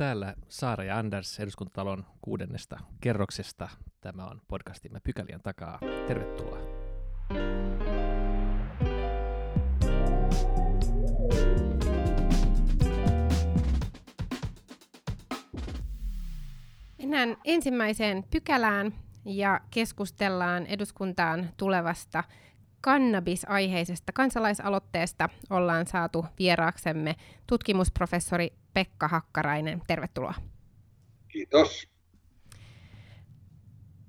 Täällä Saara ja Anders eduskuntatalon kuudennesta kerroksesta. Tämä on podcastimme Pykälien takaa. Tervetuloa. Mennään ensimmäiseen pykälään ja keskustellaan eduskuntaan tulevasta kannabisaiheisesta kansalaisaloitteesta ollaan saatu vieraaksemme tutkimusprofessori Pekka Hakkarainen. Tervetuloa. Kiitos.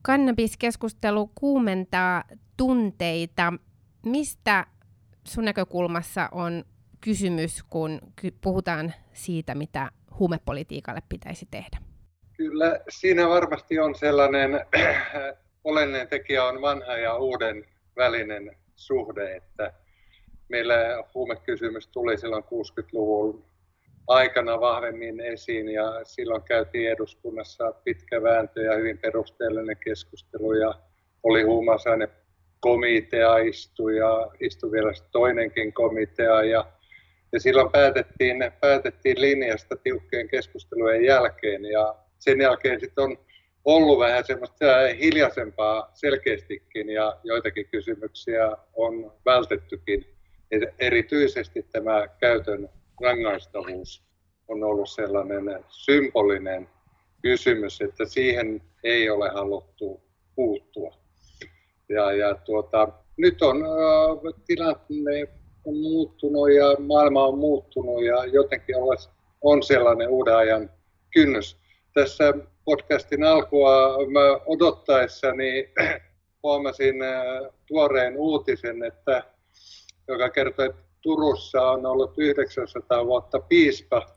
Kannabiskeskustelu kuumentaa tunteita. Mistä sun näkökulmassa on kysymys, kun puhutaan siitä, mitä huumepolitiikalle pitäisi tehdä? Kyllä siinä varmasti on sellainen olennainen tekijä on vanha ja uuden välinen suhde, että meillä huumekysymys tuli silloin 60-luvun aikana vahvemmin esiin ja silloin käytiin eduskunnassa pitkä vääntö ja hyvin perusteellinen keskustelu ja oli huumausaine komitea istui ja istui vielä toinenkin komitea ja, ja silloin päätettiin, päätettiin linjasta tiukkeen keskustelujen jälkeen ja sen jälkeen sitten on ollut vähän semmoista hiljaisempaa selkeästikin ja joitakin kysymyksiä on vältettykin. Erityisesti tämä käytön rangaistavuus on ollut sellainen symbolinen kysymys, että siihen ei ole haluttu puuttua. Ja, ja tuota, nyt on äh, tilanne on muuttunut ja maailma on muuttunut ja jotenkin on sellainen uuden ajan kynnys. Tässä podcastin alkua mä odottaessani huomasin äh, tuoreen uutisen, että, joka kertoo, että Turussa on ollut 900 vuotta piispa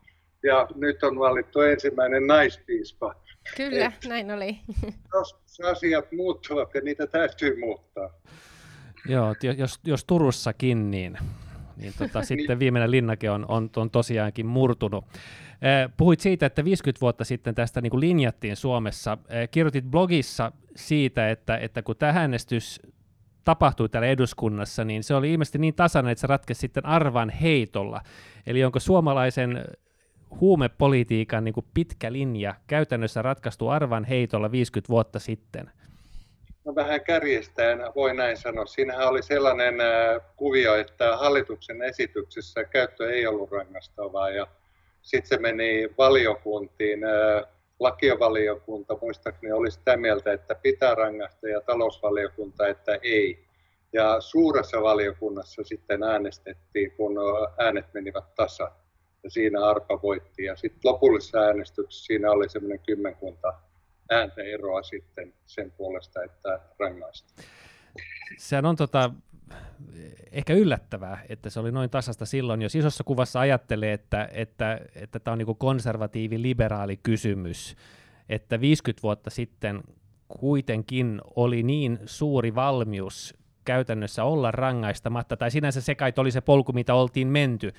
ja nyt on valittu ensimmäinen naispiispa. Kyllä, Et, näin oli. Jos asiat muuttuvat ja niitä täytyy muuttaa. Joo, jos, jos Turussakin, niin, niin tota, sitten viimeinen linnake on, on, on tosiaankin murtunut. Puhuit siitä, että 50 vuotta sitten tästä niin kuin linjattiin Suomessa. Kirjoitit blogissa siitä, että, että kun tämä äänestys tapahtui täällä eduskunnassa, niin se oli ilmeisesti niin tasainen, että se ratkesi sitten arvan heitolla. Eli onko suomalaisen huumepolitiikan niin kuin pitkä linja käytännössä ratkaistu arvan heitolla 50 vuotta sitten? No vähän kärjestäen voi näin sanoa. Siinähän oli sellainen kuvio, että hallituksen esityksessä käyttö ei ollut rangaistavaa ja sitten se meni valiokuntiin. Lakiovaliokunta muistaakseni oli sitä mieltä, että pitää rangaista ja talousvaliokunta, että ei. Ja suuressa valiokunnassa sitten äänestettiin, kun äänet menivät tasa. Ja siinä arpa voitti. Ja sitten lopullisessa äänestyksessä siinä oli semmoinen kymmenkunta ääntä eroa sitten sen puolesta, että rangaista. Sehän on tota, ehkä yllättävää, että se oli noin tasasta silloin, jos isossa kuvassa ajattelee, että, että, että tämä on niin konservatiivi-liberaali kysymys, että 50 vuotta sitten kuitenkin oli niin suuri valmius käytännössä olla rangaistamatta, tai sinänsä se kai oli se polku, mitä oltiin menty,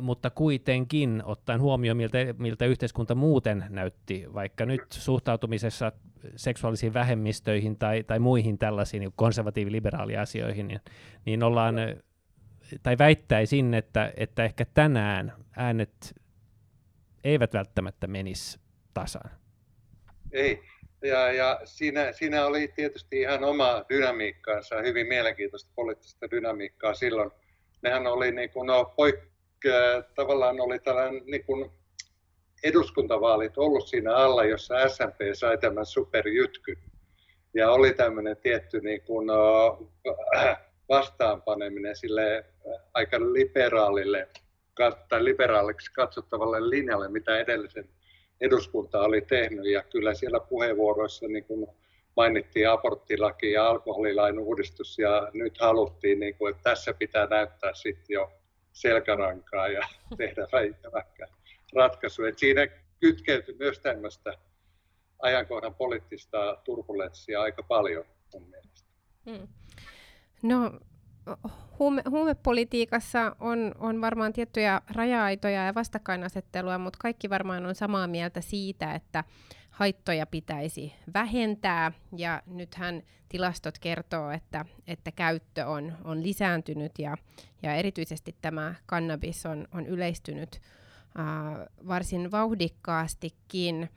mutta kuitenkin ottaen huomioon, miltä, miltä yhteiskunta muuten näytti, vaikka nyt suhtautumisessa seksuaalisiin vähemmistöihin tai, tai muihin tällaisiin niin konservatiiviliberaaliin asioihin, niin, niin ollaan, tai väittäisin, että, että ehkä tänään äänet eivät välttämättä menisi tasan. Ei, ja, ja siinä, siinä oli tietysti ihan oma dynamiikkaansa, hyvin mielenkiintoista poliittista dynamiikkaa silloin. Nehän oli niin kuin, no, poik, tavallaan oli tällainen niin kuin eduskuntavaalit ollut siinä alla, jossa SMP sai tämän superjytkyn. Ja oli tämmöinen tietty niin kuin, vastaanpaneminen sille aika liberaalille tai liberaaliksi katsottavalle linjalle, mitä edellisen eduskunta oli tehnyt. Ja kyllä siellä puheenvuoroissa niin kuin mainittiin aborttilaki ja alkoholilain uudistus ja nyt haluttiin, niin kuin, että tässä pitää näyttää sitten jo selkärankaa ja tehdä väittämäkkä ratkaisu. Et siinä kytkeytyi myös tämmöistä ajankohdan poliittista turbulenssia aika paljon mun mielestä. Hmm. No huume, huumepolitiikassa on, on varmaan tiettyjä raja-aitoja ja vastakkainasettelua, mutta kaikki varmaan on samaa mieltä siitä, että haittoja pitäisi vähentää. Ja nythän tilastot kertoo, että, että käyttö on, on lisääntynyt ja, ja erityisesti tämä kannabis on, on yleistynyt varsin vauhdikkaastikin.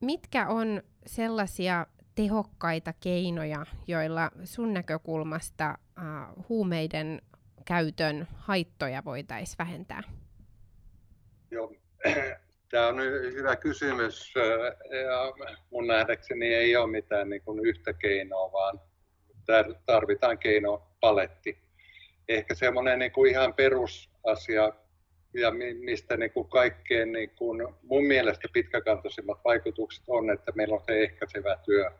Mitkä on sellaisia tehokkaita keinoja, joilla sun näkökulmasta huumeiden käytön haittoja voitaisiin vähentää? Joo, tämä on hyvä kysymys. Ja mun nähdäkseni ei ole mitään niin kuin yhtä keinoa, vaan tarvitaan keinopaletti. Ehkä semmoinen niin kuin ihan perusasia, ja mistä niin kuin kaikkein niin kuin mun mielestä pitkäkantoisimmat vaikutukset on, että meillä on se ehkäisevä työ,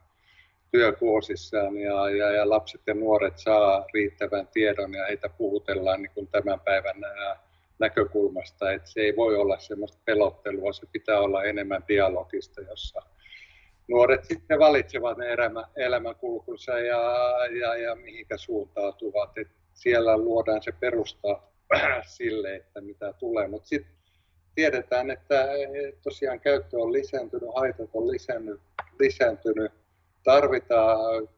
työ kuosissaan ja, ja, ja lapset ja nuoret saa riittävän tiedon ja heitä puhutellaan niin kuin tämän päivän näkökulmasta, että se ei voi olla semmoista pelottelua, se pitää olla enemmän dialogista, jossa nuoret sitten valitsevat ne elämä, elämänkulkunsa ja, ja, ja mihinkä suuntautuvat. Et siellä luodaan se perusta sille, että mitä tulee. Mutta sitten tiedetään, että tosiaan käyttö on lisääntynyt, haitat on lisääntynyt, lisääntynyt. Tarvitaan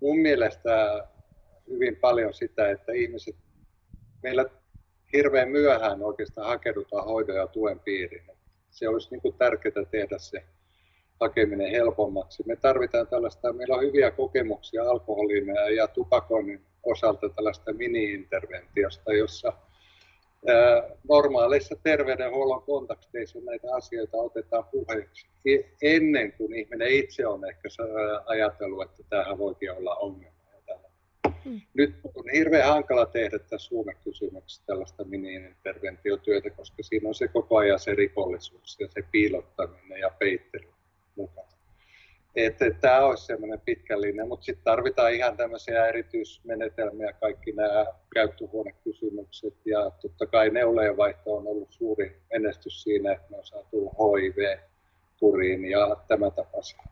mun mielestä hyvin paljon sitä, että ihmiset, meillä hirveän myöhään oikeastaan hakeudutaan hoidon ja tuen piiriin. Se olisi niin kuin tärkeää tehdä se hakeminen helpommaksi. Me tarvitaan tällaista, meillä on hyviä kokemuksia alkoholin ja tupakoinnin osalta tällaista mini-interventiosta, jossa normaaleissa terveydenhuollon kontakteissa näitä asioita otetaan puheeksi ennen kuin ihminen itse on ehkä ajatellut, että tämähän voikin olla ongelma. Mm. Nyt on hirveän hankala tehdä tässä Suomen-kysymyksessä tällaista mini-interventiotyötä, koska siinä on se koko ajan se rikollisuus ja se piilottaminen ja peittely mukana. Että tämä olisi semmoinen pitkä linja, mutta sitten tarvitaan ihan tämmöisiä erityismenetelmiä, kaikki nämä käyttöhuonekysymykset ja totta kai neulejenvaihto on ollut suuri menestys siinä, että me on saatu HIV kuriin ja tämä tapaisia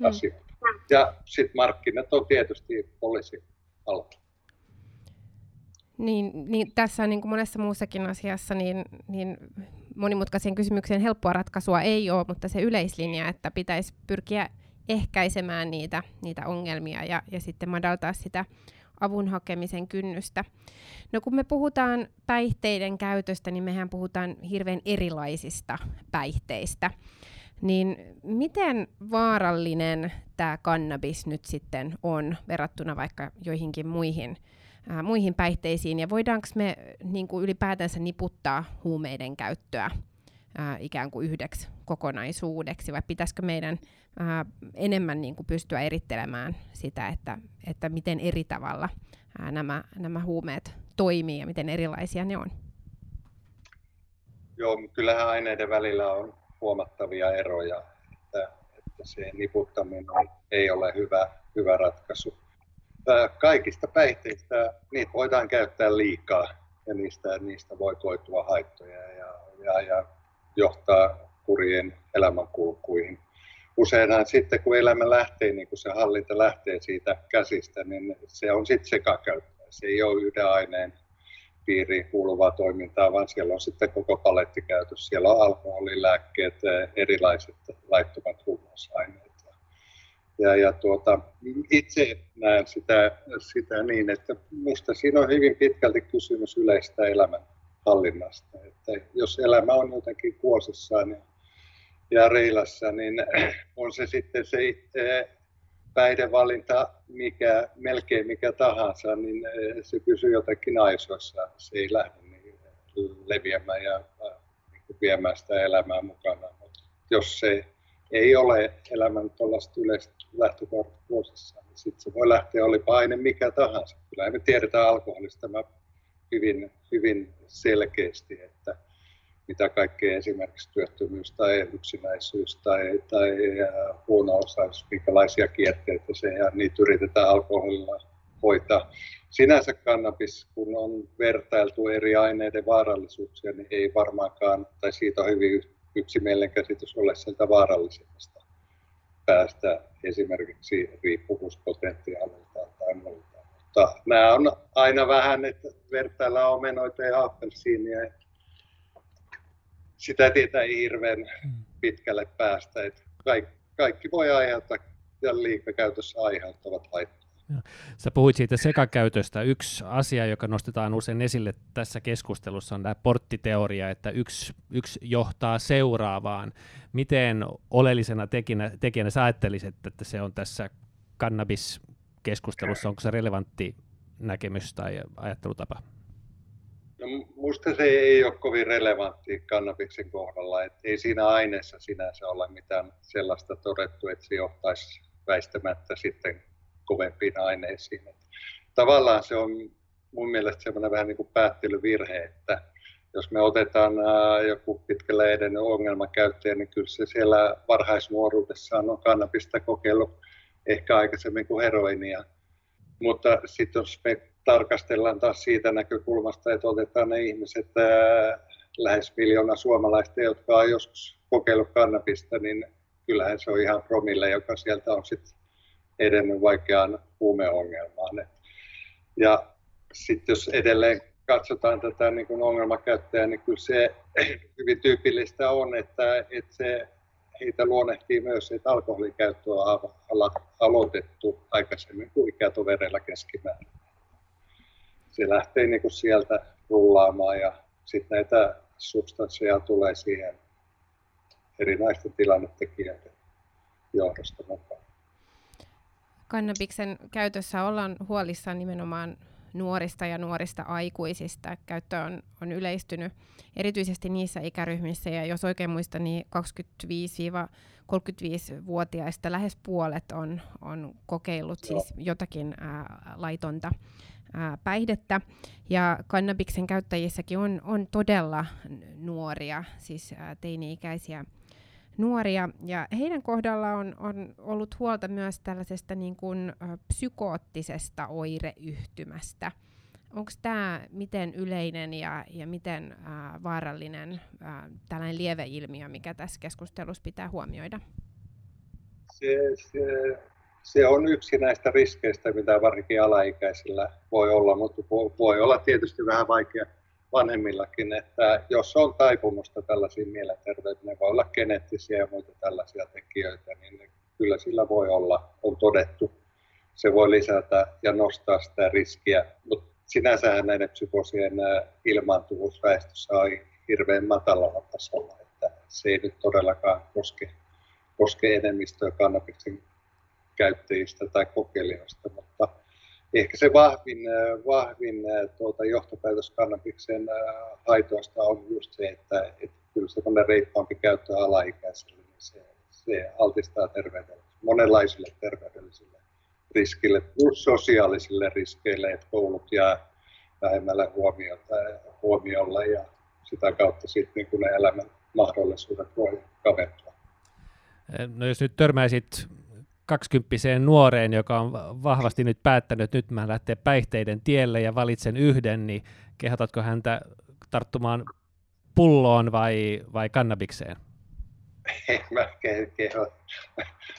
mm. asioita. Ja sitten markkinat on tietysti poliisi alla. Niin, niin tässä niin kuin monessa muussakin asiassa, niin, niin monimutkaisen kysymyksen helppoa ratkaisua ei ole, mutta se yleislinja, että pitäisi pyrkiä ehkäisemään niitä, niitä ongelmia ja, ja sitten madaltaa sitä avun hakemisen kynnystä. No kun me puhutaan päihteiden käytöstä, niin mehän puhutaan hirveän erilaisista päihteistä. Niin miten vaarallinen tämä kannabis nyt sitten on verrattuna vaikka joihinkin muihin, ää, muihin päihteisiin, ja voidaanko me niin kuin ylipäätänsä niputtaa huumeiden käyttöä ää, ikään kuin yhdeksi kokonaisuudeksi, vai pitäisikö meidän ää, enemmän niin kuin pystyä erittelemään sitä, että, että miten eri tavalla ää, nämä, nämä huumeet toimii ja miten erilaisia ne on? Joo, kyllähän aineiden välillä on huomattavia eroja, että, että se niputtaminen ei ole hyvä, hyvä ratkaisu. Kaikista päihteistä niitä voidaan käyttää liikaa ja niistä, niistä voi koitua haittoja ja, ja, ja johtaa kurien elämänkulkuihin. Useinhan sitten kun elämä lähtee, niin kun se hallinta lähtee siitä käsistä, niin se on sitten sekakäyttöä. Se ei ole yhden aineen piiriin kuuluvaa toimintaa, vaan siellä on sitten koko paletti käytössä. Siellä on alkoholilääkkeet, erilaiset laittomat huumausaineet. Ja, ja tuota, itse näen sitä, sitä niin, että minusta siinä on hyvin pitkälti kysymys yleistä elämänhallinnasta. Että jos elämä on jotenkin kuosissaan ja, ja reilassa, niin on se sitten se päihdevalinta mikä, melkein mikä tahansa, niin eh, se pysyy jotenkin aisoissa. Se ei lähde niin leviämään ja niin viemään sitä elämää mukana. Mutta jos se ei ole elämän tuollaista yleistä lähtökohtaisessa, niin sitten se voi lähteä, oli paine mikä tahansa. Kyllä me tiedetään alkoholista hyvin, hyvin selkeästi, että mitä kaikkea esimerkiksi työttömyys tai yksinäisyys tai, tai äh, huono-osaisuus, minkälaisia kierteitä se ja niitä yritetään alkoholilla hoitaa. Sinänsä kannabis, kun on vertailtu eri aineiden vaarallisuuksia, niin ei varmaankaan, tai siitä on hyvin yksimielinen käsitys ole sieltä vaarallisemmasta päästä esimerkiksi riippuvuuspotentiaalilta tai muuta. Mutta nämä on aina vähän, että vertaillaan omenoita ja appelsiinia, sitä tietää ei hirveän mm. pitkälle päästä. Että kaikki, kaikki voi aiheuttaa ja liikakäytössä aiheuttavat haittaa. Sä puhuit siitä sekakäytöstä. Yksi asia, joka nostetaan usein esille tässä keskustelussa, on tämä porttiteoria, että yksi, yksi johtaa seuraavaan. Miten oleellisena tekijänä, tekijänä sä ajattelisit, että se on tässä kannabiskeskustelussa, onko se relevantti näkemys tai ajattelutapa? No, musta se ei ole kovin relevantti kannabiksen kohdalla, että ei siinä aineessa sinänsä ole mitään sellaista todettu, että se johtaisi väistämättä sitten kovempiin aineisiin. Tavallaan se on mun mielestä semmoinen vähän niin kuin päättelyvirhe, että jos me otetaan joku pitkälle edennyt ongelma käyttäjä, niin kyllä se siellä varhaisnuoruudessaan on kannabista kokeillut ehkä aikaisemmin kuin heroinia. Mutta sitten jos me tarkastellaan taas siitä näkökulmasta, että otetaan ne ihmiset, lähes miljoona suomalaista, jotka on joskus kokeillut kannabista, niin kyllähän se on ihan promille, joka sieltä on sitten edennyt vaikeaan huumeongelmaan. Ja sitten jos edelleen katsotaan tätä niin kuin ongelmakäyttäjää, niin kyllä se hyvin tyypillistä on, että, että se heitä luonnehtii myös, että alkoholikäyttö on aloitettu aikaisemmin kuin ikätovereilla keskimäärin. Se lähtee niin kuin sieltä rullaamaan ja sitten näitä substansseja tulee siihen erinäisten tilannetekijöiden johdosta mukaan. Kannabiksen käytössä ollaan huolissaan nimenomaan nuorista ja nuorista aikuisista. Käyttö on, on yleistynyt erityisesti niissä ikäryhmissä, ja jos oikein muistan, niin 25-35-vuotiaista lähes puolet on, on kokeillut siis jotakin ää, laitonta ää, päihdettä. Ja kannabiksen käyttäjissäkin on, on todella nuoria, siis ää, teini-ikäisiä nuoria, ja heidän kohdalla on, on ollut huolta myös tällaisesta niin kuin, psykoottisesta oireyhtymästä. Onko tämä miten yleinen ja, ja miten ä, vaarallinen ä, tällainen lieveilmiö, mikä tässä keskustelussa pitää huomioida? Se, se, se on yksi näistä riskeistä, mitä varsinkin alaikäisillä voi olla, mutta voi olla tietysti vähän vaikea vanhemmillakin, että jos on taipumusta tällaisiin mielenterveyteen, ne voi olla geneettisiä ja muita tällaisia tekijöitä, niin kyllä sillä voi olla, on todettu, se voi lisätä ja nostaa sitä riskiä, mutta sinänsähän näiden psykosien ilmaantuvuus väestössä on hirveän matalalla tasolla, että se ei nyt todellakaan koske, koske enemmistöä kannabiksen käyttäjistä tai kokeilijoista, mutta ehkä se vahvin, äh, vahvin äh, tuota, johtopäätös kannabiksen äh, haitoista on just se, että, että kyllä semmoinen reippaampi käyttö alaikäisille, niin se, se altistaa terveydelle, monenlaisille terveydellisille riskille, plus sosiaalisille riskeille, että koulut jää vähemmälle huomiota, huomiolla ja sitä kautta sitten niin kun ne elämän mahdollisuudet voi kaventua. No jos nyt törmäisit kaksikymppiseen nuoreen, joka on vahvasti nyt päättänyt, että nyt mä lähtee päihteiden tielle ja valitsen yhden, niin kehotatko häntä tarttumaan pulloon vai, vai kannabikseen? Ei mä keho.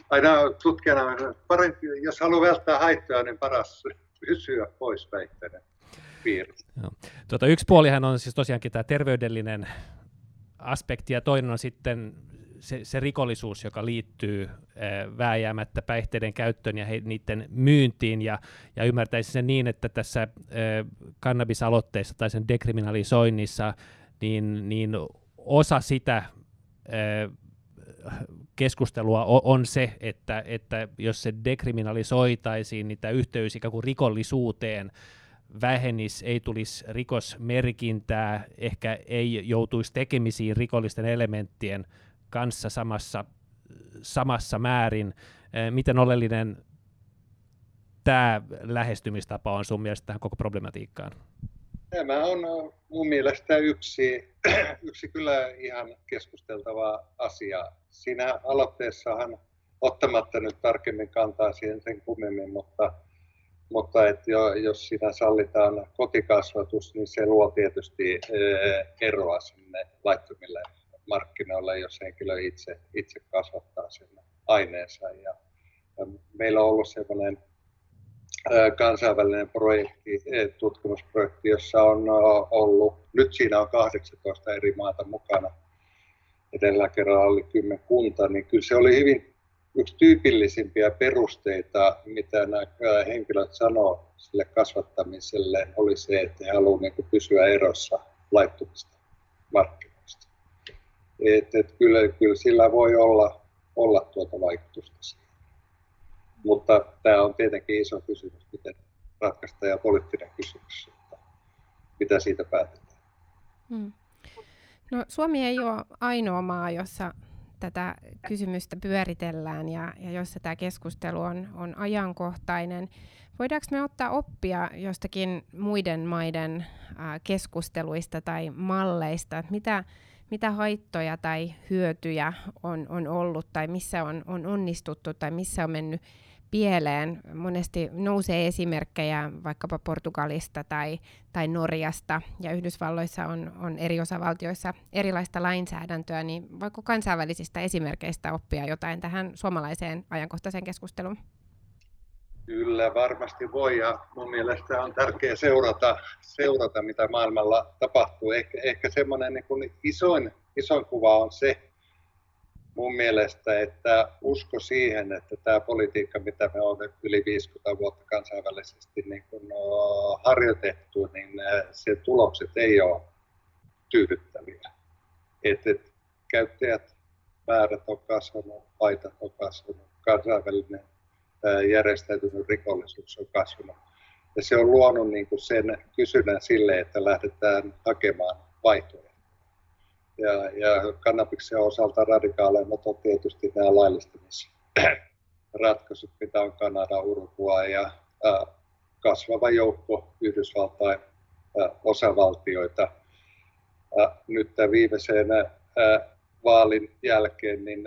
Aina tutkijana, parempi, jos haluaa välttää haittoja, niin paras pysyä pois päihteiden piiristä. Tuota, yksi puolihan on siis tosiaankin tämä terveydellinen aspekti ja toinen on sitten se, se rikollisuus, joka liittyy äh, vääjäämättä päihteiden käyttöön ja he, niiden myyntiin, ja, ja ymmärtäisin sen niin, että tässä äh, kannabisaloitteessa tai sen dekriminalisoinnissa, niin, niin osa sitä äh, keskustelua on se, että, että jos se dekriminalisoitaisiin, niin tämä yhteys ikään kuin rikollisuuteen vähenisi, ei tulisi rikosmerkintää, ehkä ei joutuisi tekemisiin rikollisten elementtien kanssa samassa, samassa määrin. Miten oleellinen tämä lähestymistapa on sun mielestä tähän koko problematiikkaan? Tämä on mun mielestä yksi, yksi kyllä ihan keskusteltava asia. Siinä aloitteessahan ottamatta nyt tarkemmin kantaa siihen sen kummemmin, mutta, mutta et jo, jos siinä sallitaan kotikasvatus, niin se luo tietysti eroa sinne laittomille markkinoille, jos henkilö itse, itse kasvattaa sen aineensa. Ja, ja meillä on ollut sellainen kansainvälinen projekti, tutkimusprojekti, jossa on ollut, nyt siinä on 18 eri maata mukana, edellä kerralla oli kymmenkunta, niin kyllä se oli hyvin yksi tyypillisimpiä perusteita, mitä nämä henkilöt sanoo sille kasvattamiselle, oli se, että he haluavat niin pysyä erossa laittomista markkinoista. Et, et kyllä, kyllä sillä voi olla, olla tuota vaikutusta. Mutta tämä on tietenkin iso kysymys, miten ratkaista ja poliittinen kysymys, että mitä siitä päätetään. Hmm. No, Suomi ei ole ainoa maa, jossa tätä kysymystä pyöritellään ja, ja jossa tämä keskustelu on, on ajankohtainen. Voidaanko me ottaa oppia jostakin muiden maiden ää, keskusteluista tai malleista, että mitä, mitä haittoja tai hyötyjä on, on ollut tai missä on, on onnistuttu tai missä on mennyt pieleen. Monesti nousee esimerkkejä vaikkapa Portugalista tai, tai Norjasta, ja Yhdysvalloissa on, on eri osavaltioissa erilaista lainsäädäntöä, niin voiko kansainvälisistä esimerkkeistä oppia jotain tähän suomalaiseen ajankohtaiseen keskusteluun? Kyllä, varmasti voi, ja mun mielestä on tärkeää seurata, seurata mitä maailmalla tapahtuu. Ehkä, ehkä semmoinen niin isoin, isoin kuva on se, mun mielestä, että usko siihen, että tämä politiikka, mitä me olemme yli 50 vuotta kansainvälisesti niin kun on harjoitettu, niin se tulokset ei ole tyydyttäviä. Et, et, käyttäjät määrät on kasvanut, haitat on kasvanut, kansainvälinen järjestäytynyt rikollisuus on kasvanut. Ja se on luonut niin kuin sen kysynnän sille, että lähdetään hakemaan vaihtoehtoja ja, ja kannabiksen osalta radikaaleimmat on tietysti nämä laillistamisratkaisut, mitä on Kanada, Uruguay ja kasvava joukko Yhdysvaltain osavaltioita. Nyt tämän viimeisen vaalin jälkeen niin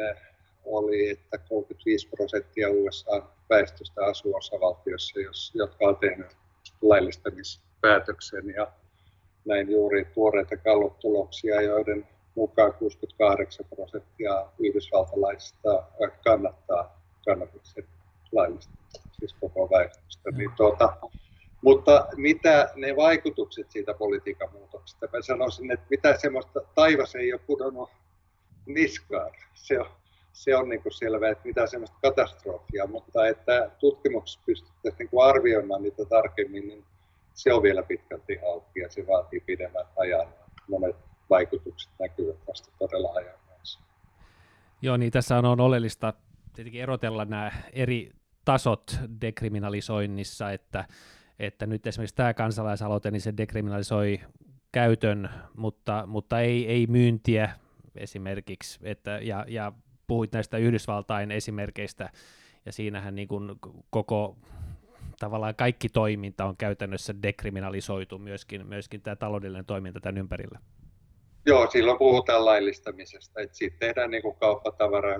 oli, että 35 prosenttia USA väestöstä asuu osavaltiossa, jos, jotka on tehnyt laillistamispäätöksen. Ja näin juuri tuoreita gallop-tuloksia, joiden mukaan 68 prosenttia yhdysvaltalaisista kannattaa kannabiksen laillista, siis koko väestöstä. Niin tuota, mutta mitä ne vaikutukset siitä politiikan muutoksesta? Mä sanoisin, että mitä semmoista, taivas ei ole pudonnut niskaan. Se on, se on niin kuin selvä, että mitä semmoista katastrofia, mutta että tutkimuksessa pystyttäisiin niin kuin arvioimaan niitä tarkemmin, niin se on vielä pitkälti auki ja se vaatii pidemmän ajan. Monet vaikutukset näkyvät vasta todella ajan. Joo, niin tässä on oleellista tietenkin erotella nämä eri tasot dekriminalisoinnissa, että, että nyt esimerkiksi tämä kansalaisaloite, niin se dekriminalisoi käytön, mutta, mutta ei, ei myyntiä esimerkiksi, että, ja, ja puhuit näistä Yhdysvaltain esimerkkeistä, ja siinähän niin kuin koko tavallaan kaikki toiminta on käytännössä dekriminalisoitu, myöskin, myöskin tämä taloudellinen toiminta tämän ympärillä. Joo, silloin puhutaan laillistamisesta, että siitä tehdään niin kuin kauppatavaraa,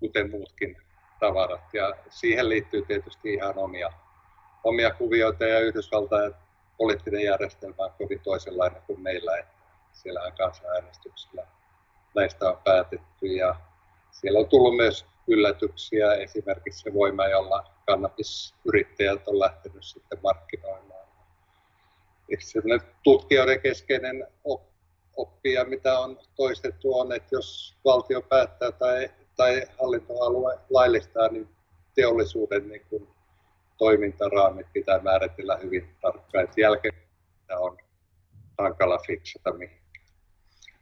kuten muutkin tavarat. Ja siihen liittyy tietysti ihan omia, omia kuvioita ja Yhdysvaltain poliittinen järjestelmä on kovin toisenlainen kuin meillä. Että siellä kansanäänestyksellä näistä on päätetty ja siellä on tullut myös yllätyksiä, esimerkiksi se voima, jolla kannabisyrittäjät on lähtenyt sitten markkinoimaan. Tutkijoiden keskeinen oppia, mitä on toistettu, on, että jos valtio päättää tai, tai hallintoalue laillistaa, niin teollisuuden niin kuin, toimintaraamit pitää määritellä hyvin tarkkaan, että jälkeen on hankala fiksata mihinkään.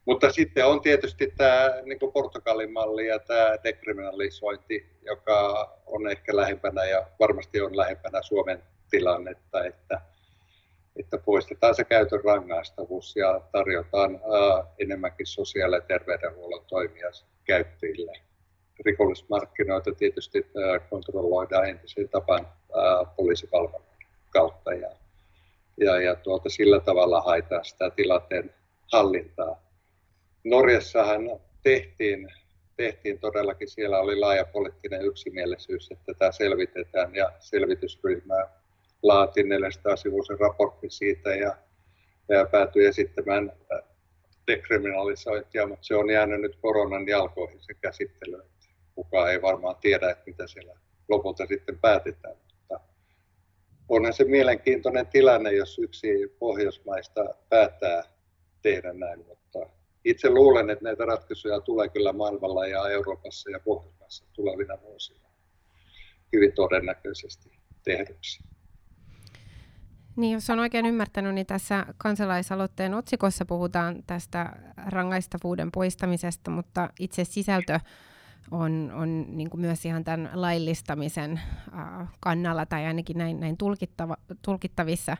Mutta sitten on tietysti tämä niin Portugalin malli ja tämä dekriminalisointi, joka on ehkä lähempänä ja varmasti on lähempänä Suomen tilannetta, että että poistetaan se käytön rangaistavuus ja tarjotaan ää, enemmänkin sosiaali- ja terveydenhuollon toimia käyttäjille. Rikollismarkkinoita tietysti ää, kontrolloidaan entisen tapan poliisipalvelun kautta ja, ja, ja tuota, sillä tavalla haetaan sitä tilanteen hallintaa. Norjassahan tehtiin, tehtiin todellakin, siellä oli laaja poliittinen yksimielisyys, että tämä selvitetään ja selvitysryhmä laati 400-sivuisen raportin siitä ja, ja päätyi esittämään äh, dekriminalisointia, mutta se on jäänyt nyt koronan jalkoihin se käsittely. Kukaan ei varmaan tiedä, että mitä siellä lopulta sitten päätetään. Mutta onhan se mielenkiintoinen tilanne, jos yksi Pohjoismaista päättää tehdä näin, itse luulen, että näitä ratkaisuja tulee kyllä maailmalla ja Euroopassa ja Pohjoismaissa tulevina vuosina hyvin todennäköisesti tehdyksi. Niin, jos on oikein ymmärtänyt, niin tässä kansalaisaloitteen otsikossa puhutaan tästä rangaistavuuden poistamisesta, mutta itse sisältö on, on niin kuin myös ihan tämän laillistamisen äh, kannalla tai ainakin näin, näin tulkittava, tulkittavissa.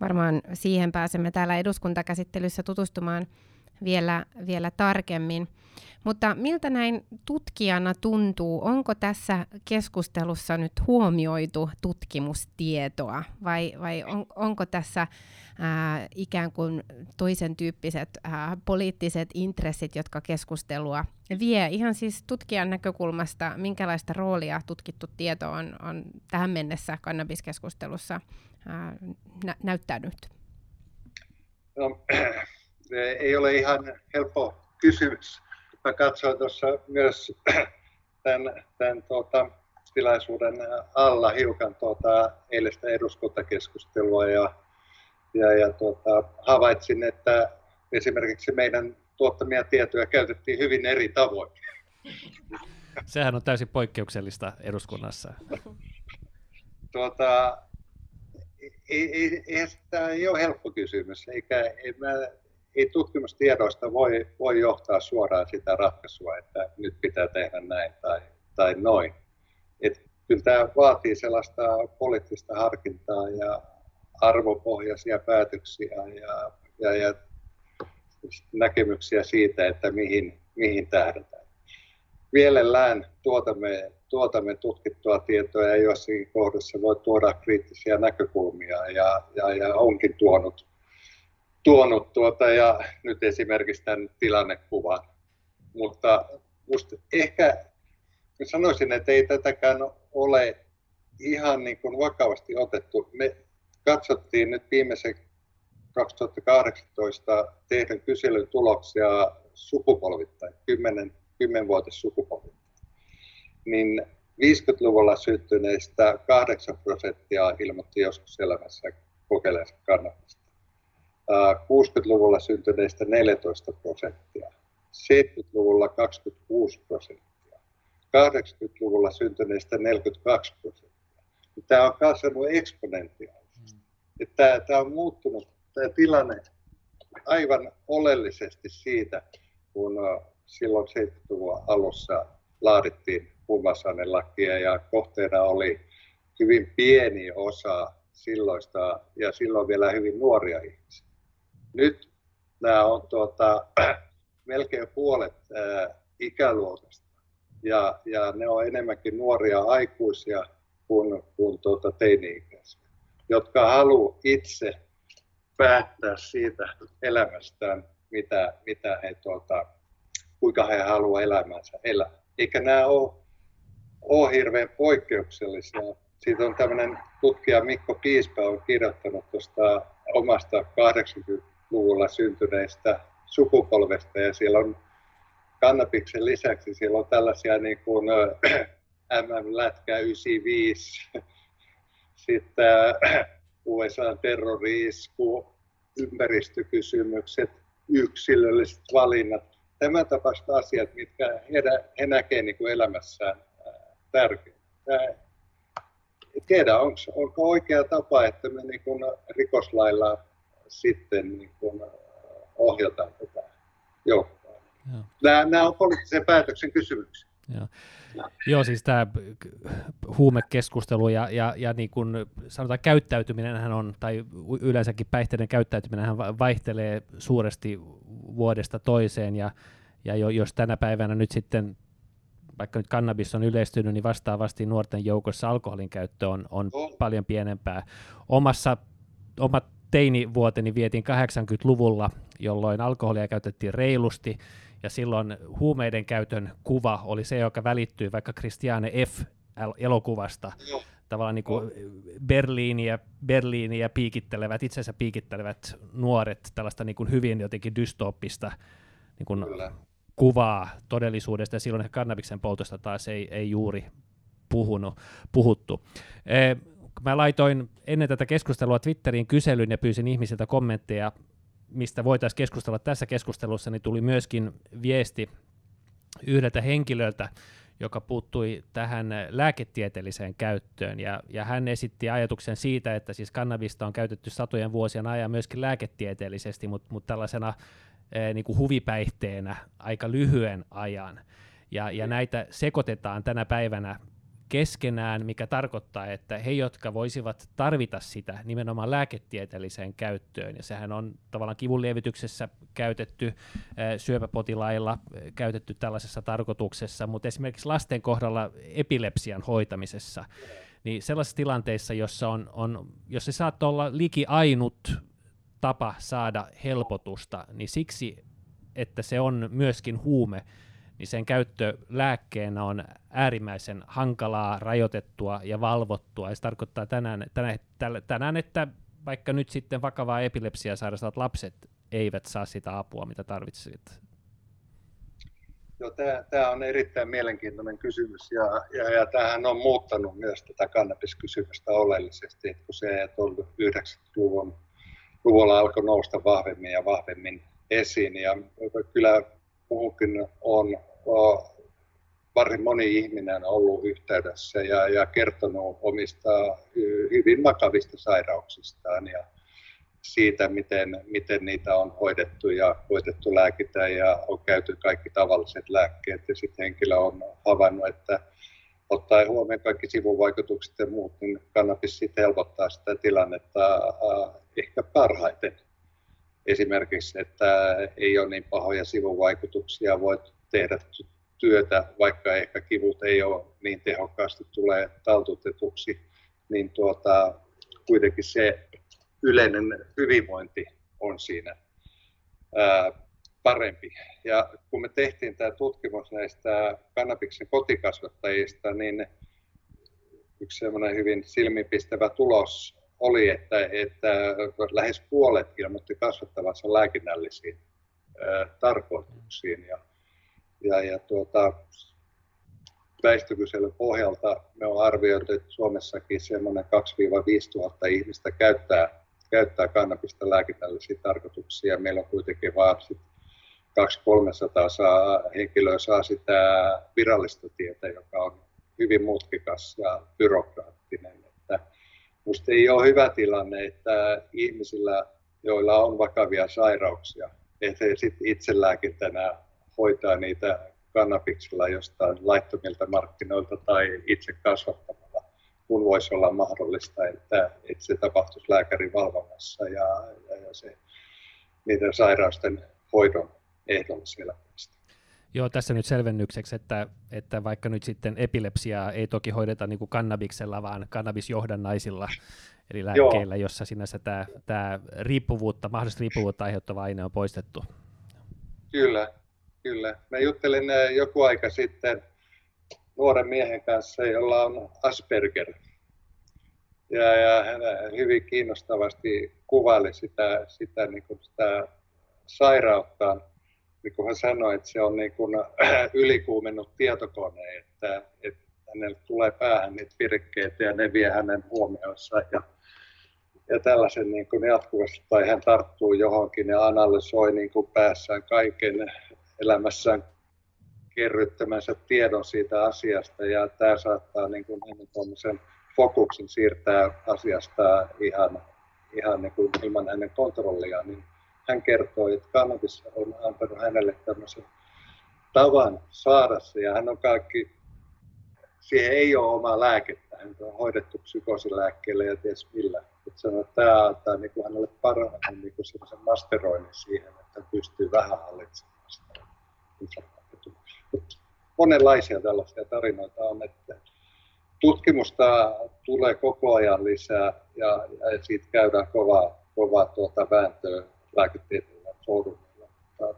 Varmaan siihen pääsemme täällä eduskuntakäsittelyssä tutustumaan vielä, vielä tarkemmin. Mutta miltä näin tutkijana tuntuu? Onko tässä keskustelussa nyt huomioitu tutkimustietoa vai, vai on, onko tässä ää, ikään kuin toisen tyyppiset ää, poliittiset intressit, jotka keskustelua vie? Ihan siis tutkijan näkökulmasta, minkälaista roolia tutkittu tieto on, on tähän mennessä kannabiskeskustelussa ää, nä- näyttänyt? No, ei ole ihan helppo kysymys. Mä katsoin tuossa myös tämän, tämän tuota, tilaisuuden alla hiukan tuota, eilistä eduskuntakeskustelua ja, ja, ja tuota, havaitsin, että esimerkiksi meidän tuottamia tietoja käytettiin hyvin eri tavoin. Sehän on täysin poikkeuksellista eduskunnassa. Tuota, ei, ei, ei, tämä ei ole helppo kysymys, eikä ei, mä ei tutkimustiedoista voi, voi johtaa suoraan sitä ratkaisua, että nyt pitää tehdä näin tai, tai noin. Et kyllä tämä vaatii sellaista poliittista harkintaa ja arvopohjaisia päätöksiä ja, ja, ja näkemyksiä siitä, että mihin, mihin tähdätään. Mielellään tuotamme, tuotamme tutkittua tietoa ja jossakin kohdassa voi tuoda kriittisiä näkökulmia ja, ja, ja onkin tuonut tuonut tuota, ja nyt esimerkiksi tämän tilannekuvan. Mutta musta ehkä sanoisin, että ei tätäkään ole ihan niin kuin vakavasti otettu. Me katsottiin nyt viimeisen 2018 tehdyn kyselyn tuloksia sukupolvittain, 10, 10-vuotis sukupolvittain. Niin 50-luvulla syntyneistä 8 prosenttia ilmoitti joskus elämässä kokeileensa kannatusta. 60-luvulla syntyneistä 14 prosenttia, 70-luvulla 26 prosenttia, 80-luvulla syntyneistä 42 prosenttia. Tämä on kasvanut eksponentiaalisesti. Mm. Tämä, tämä on muuttunut tämä tilanne aivan oleellisesti siitä, kun silloin 70-luvun alussa laadittiin huumausainelakia ja kohteena oli hyvin pieni osa silloista ja silloin vielä hyvin nuoria ihmisiä. Nyt nämä on tuota, melkein puolet ää, ikäluokasta ja, ja ne on enemmänkin nuoria aikuisia kuin, kuin tuota, teini-ikäisiä, jotka haluavat itse päättää siitä elämästään, mitä, mitä he, tuota, kuinka he haluavat elämänsä elää. Eikä nämä ole, ole hirveän poikkeuksellisia. Siitä on tämmöinen tutkija Mikko Piispa on kirjoittanut tuosta omasta 80 luvulla syntyneistä sukupolvesta ja siellä on kannabiksen lisäksi siellä on tällaisia niin kuin MM-lätkä 95, sitten USA terrorisku, ympäristökysymykset, yksilölliset valinnat, tämän tapaiset asiat, mitkä he, he näkevät niin kuin elämässään tärkeitä. Tiedä, onko, onko oikea tapa, että me niin kuin rikoslailla sitten niin kuin ohjataan tätä joukkoa. Nämä, nämä on poliittisen päätöksen kysymyksiä. Joo. Joo, siis tämä huumekeskustelu ja, ja, ja niin kuin sanotaan käyttäytyminen on, tai yleensäkin päihteiden käyttäytyminen vaihtelee suuresti vuodesta toiseen, ja, ja jos tänä päivänä nyt sitten vaikka nyt kannabis on yleistynyt, niin vastaavasti nuorten joukossa alkoholin käyttö on, on paljon pienempää. Omassa, omat teinivuoteni vietin 80-luvulla, jolloin alkoholia käytettiin reilusti, ja silloin huumeiden käytön kuva oli se, joka välittyy vaikka Christiane F. elokuvasta. Tavallaan niin kuin Berliiniä, Berliiniä piikittelevät, itsensä piikittelevät nuoret, tällaista niin kuin hyvin jotenkin dystooppista niin kuin kuvaa todellisuudesta, ja silloin kannabiksen poltosta taas ei, ei juuri puhunut, puhuttu. Mä laitoin ennen tätä keskustelua Twitteriin kyselyn ja pyysin ihmisiltä kommentteja mistä voitaisiin keskustella tässä keskustelussa, niin tuli myöskin viesti yhdeltä henkilöltä, joka puuttui tähän lääketieteelliseen käyttöön, ja, ja hän esitti ajatuksen siitä, että siis kannabista on käytetty satojen vuosien ajan myöskin lääketieteellisesti, mutta, mutta tällaisena eh, niin kuin huvipäihteenä aika lyhyen ajan. Ja, ja näitä sekoitetaan tänä päivänä keskenään, mikä tarkoittaa, että he, jotka voisivat tarvita sitä nimenomaan lääketieteelliseen käyttöön, ja sehän on tavallaan kivunlievityksessä käytetty, syöpäpotilailla käytetty tällaisessa tarkoituksessa, mutta esimerkiksi lasten kohdalla epilepsian hoitamisessa, niin sellaisissa tilanteissa, jossa, on, on, jos se saattaa olla liki ainut tapa saada helpotusta, niin siksi, että se on myöskin huume, niin sen käyttö lääkkeenä on äärimmäisen hankalaa, rajoitettua ja valvottua. Ja se tarkoittaa tänään, tänään, tänään että vaikka nyt sitten vakavaa epilepsiaa sairastavat lapset eivät saa sitä apua, mitä tarvitsevat. Joo, tämä, on erittäin mielenkiintoinen kysymys ja, ja, ja tämähän on muuttanut myös tätä kannabiskysymystä oleellisesti, kun se 90-luvun luvulla alkoi nousta vahvemmin ja vahvemmin esiin ja kyllä muukin on varsin moni ihminen ollut yhteydessä ja, ja kertonut omista hyvin vakavista sairauksistaan ja siitä, miten, miten niitä on hoidettu ja hoidettu lääkitä ja on käyty kaikki tavalliset lääkkeet. Ja sitten henkilö on havainnut, että ottaen huomioon kaikki sivuvaikutukset ja muut, niin kannabis sitten helpottaa sitä tilannetta ehkä parhaiten. Esimerkiksi, että ei ole niin pahoja sivuvaikutuksia, voit tehdä työtä, vaikka ehkä kivut ei ole niin tehokkaasti tulee taltutetuksi, niin tuota, kuitenkin se yleinen hyvinvointi on siinä ää, parempi. Ja kun me tehtiin tämä tutkimus näistä kannabiksen kotikasvattajista, niin yksi semmoinen hyvin silmipistävä tulos oli, että, että lähes puolet ilmoitti kasvattavansa lääkinnällisiin ää, tarkoituksiin. Ja ja, ja tuota, väestökyselyn pohjalta me on arvioitu, että Suomessakin semmoinen 2-5 tuhatta ihmistä käyttää, käyttää kannabista lääkinnällisiä tarkoituksia. Meillä on kuitenkin vain 200-300 saa, henkilöä saa sitä virallista tietä, joka on hyvin mutkikas ja byrokraattinen. Että musta ei ole hyvä tilanne, että ihmisillä, joilla on vakavia sairauksia, että sitten itselääkintänä hoitaa niitä kannabiksella jostain laittomilta markkinoilta tai itse kasvattamalla, kun voisi olla mahdollista, että, että se tapahtuisi lääkärin valvonnassa ja, ja, ja se niiden sairausten hoidon ehdollisella Joo, tässä nyt selvennykseksi, että, että vaikka nyt sitten epilepsiaa ei toki hoideta niin kuin kannabiksella, vaan kannabisjohdannaisilla, eli lääkkeillä, Joo. jossa sinänsä tämä, tämä riippuvuutta, mahdollista riippuvuutta aiheuttava aine on poistettu. Kyllä, Kyllä. Mä juttelin joku aika sitten nuoren miehen kanssa, jolla on Asperger. Ja, ja hän hyvin kiinnostavasti kuvaili sitä, sitä, niin kuin sitä sairauttaan. Niin kuin hän sanoi, että se on niin kuin ylikuumennut tietokone, että, että hänelle tulee päähän niitä virkkeitä ja ne vie hänen huomionsa. Ja, ja tällaisen niin kuin jatkuvasti, tai hän tarttuu johonkin ja analysoi niin kuin päässään kaiken elämässään kerryttämänsä tiedon siitä asiasta ja tämä saattaa niin kuin hänen fokuksen siirtää asiasta ihan, ihan niin kuin ilman hänen kontrollia, niin hän kertoi, että kannabis on antanut hänelle tämmöisen tavan saada se ja hän on kaikki, siihen ei ole omaa lääkettä, hän on hoidettu psykoosilääkkeelle ja ties millä. Että sanoo, että tämä antaa niin kuin hänelle parhaan niin kuin masteroinnin siihen, että pystyy vähän hallitsemaan monenlaisia tällaisia tarinoita on, että tutkimusta tulee koko ajan lisää ja, siitä käydään kovaa, kovaa tuota vääntöä lääketieteellä foorumilla. Mutta,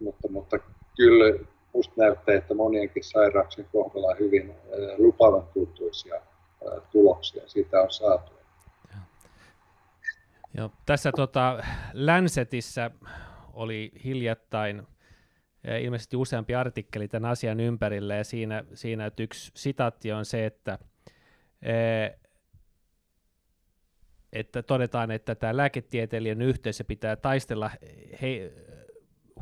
mutta, mutta kyllä minusta näyttää, että monienkin sairauksien kohdalla on hyvin lupavan tuntuisia tuloksia siitä on saatu. Joo, tässä tota, Lancetissä oli hiljattain ilmeisesti useampi artikkeli tämän asian ympärille, ja siinä, siinä että yksi sitaatti on se, että että todetaan, että tämä lääketieteellinen yhteisö pitää taistella he,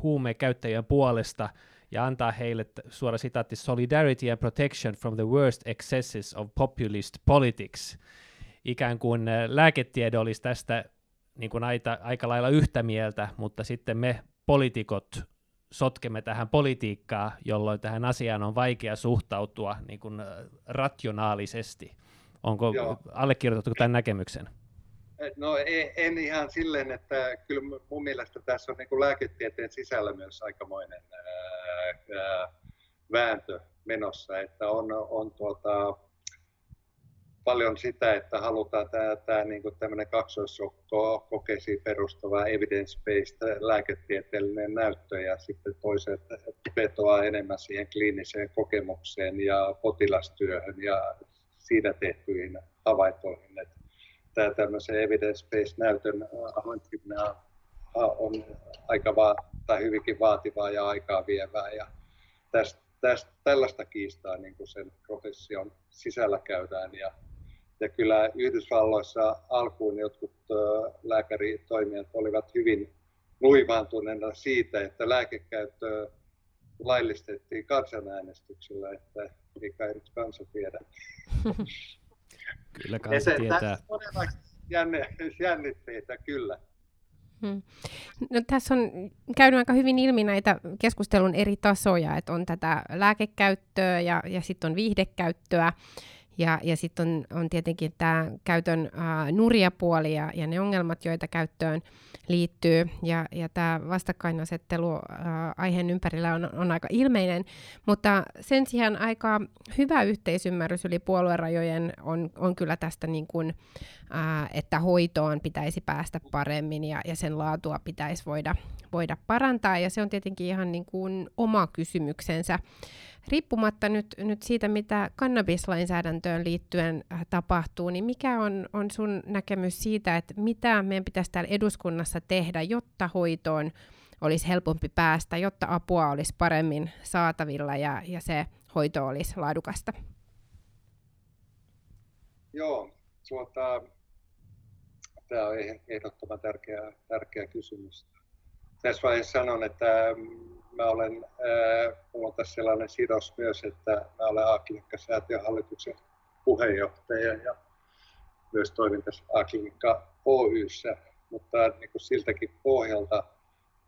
huumeen käyttäjien puolesta ja antaa heille, suora sitaatti, solidarity and protection from the worst excesses of populist politics. Ikään kuin lääketiede olisi tästä niin kuin aita, aika lailla yhtä mieltä, mutta sitten me poliitikot sotkemme tähän politiikkaa, jolloin tähän asiaan on vaikea suhtautua niin kuin rationaalisesti. Onko allekirjoitettu tämän näkemyksen? No e, en ihan silleen, että kyllä mun mielestä tässä on niin kuin lääketieteen sisällä myös aikamoinen ää, vääntö menossa, että on, on tuota, paljon sitä, että halutaan tämä, tämä niin kuin tämmöinen kaksoiskokeisiin perustuva evidence-based lääketieteellinen näyttö ja sitten toiset vetoaa enemmän siihen kliiniseen kokemukseen ja potilastyöhön ja siinä tehtyihin havaintoihin. Että tämä tämmöisen evidence-based näytön hankkiminen on aika va- tai hyvinkin vaativaa ja aikaa vievää ja tästä, tästä, tällaista kiistaa niin sen profession sisällä käydään ja ja kyllä Yhdysvalloissa alkuun jotkut lääkäritoimijat olivat hyvin nuivaantuneena siitä, että lääkekäyttö laillistettiin kansanäänestyksellä, että ei kai nyt kansa tiedä. kyllä kansa tietää. Tässä todella jännitteitä, kyllä. Hmm. No, tässä on käynyt aika hyvin ilmi näitä keskustelun eri tasoja, että on tätä lääkekäyttöä ja, ja sitten on viihdekäyttöä. Ja, ja sitten on, on tietenkin tämä käytön ää, nurja puoli ja, ja ne ongelmat, joita käyttöön liittyy. Ja, ja tämä vastakkainasettelu ää, aiheen ympärillä on, on aika ilmeinen. Mutta sen sijaan aika hyvä yhteisymmärrys yli puoluerajojen on, on kyllä tästä, niin kuin, ää, että hoitoon pitäisi päästä paremmin ja, ja sen laatua pitäisi voida, voida parantaa. Ja se on tietenkin ihan niin oma kysymyksensä riippumatta nyt, nyt siitä, mitä kannabislainsäädäntöön liittyen äh, tapahtuu, niin mikä on, on sun näkemys siitä, että mitä meidän pitäisi täällä eduskunnassa tehdä, jotta hoitoon olisi helpompi päästä, jotta apua olisi paremmin saatavilla ja, ja se hoito olisi laadukasta? Joo, tuota, tämä on ehdottoman tärkeä, tärkeä kysymys. Tässä vaiheessa sanon, että mä olen, ää, mulla on tässä sellainen sidos myös, että mä olen A-klinikkasäätiön hallituksen puheenjohtaja ja myös toimin tässä A-klinikka Oyssä, mutta niin kuin siltäkin pohjalta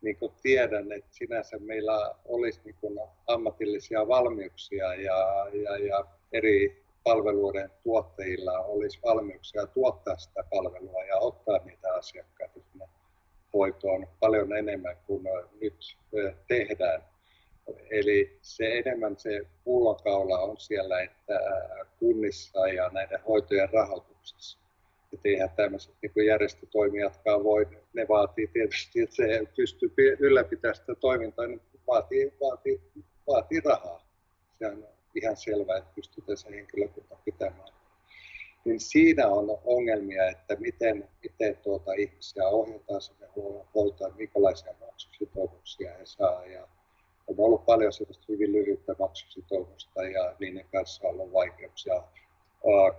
niin kuin tiedän, että sinänsä meillä olisi niin kuin ammatillisia valmiuksia ja, ja, ja eri palveluiden tuottajilla olisi valmiuksia tuottaa sitä palvelua ja ottaa niitä asiakkaita sinne hoitoon paljon enemmän kuin nyt tehdään. Eli se enemmän se pullonkaula on siellä, että kunnissa ja näiden hoitojen rahoituksessa. Että eihän tämmöiset niin järjestötoimijatkaan voi, ne vaatii tietysti, että se pystyy ylläpitämään sitä toimintaa, niin vaatii, vaatii, vaatii rahaa. Se on ihan selvää, että pystytään se henkilökunta pitämään niin siinä on ongelmia, että miten, miten tuota ihmisiä ohjataan sinne hoitoon, minkälaisia maksusitoumuksia he saa. Ja on ollut paljon sellaista hyvin lyhyttä maksusitoumusta ja niiden kanssa on ollut vaikeuksia.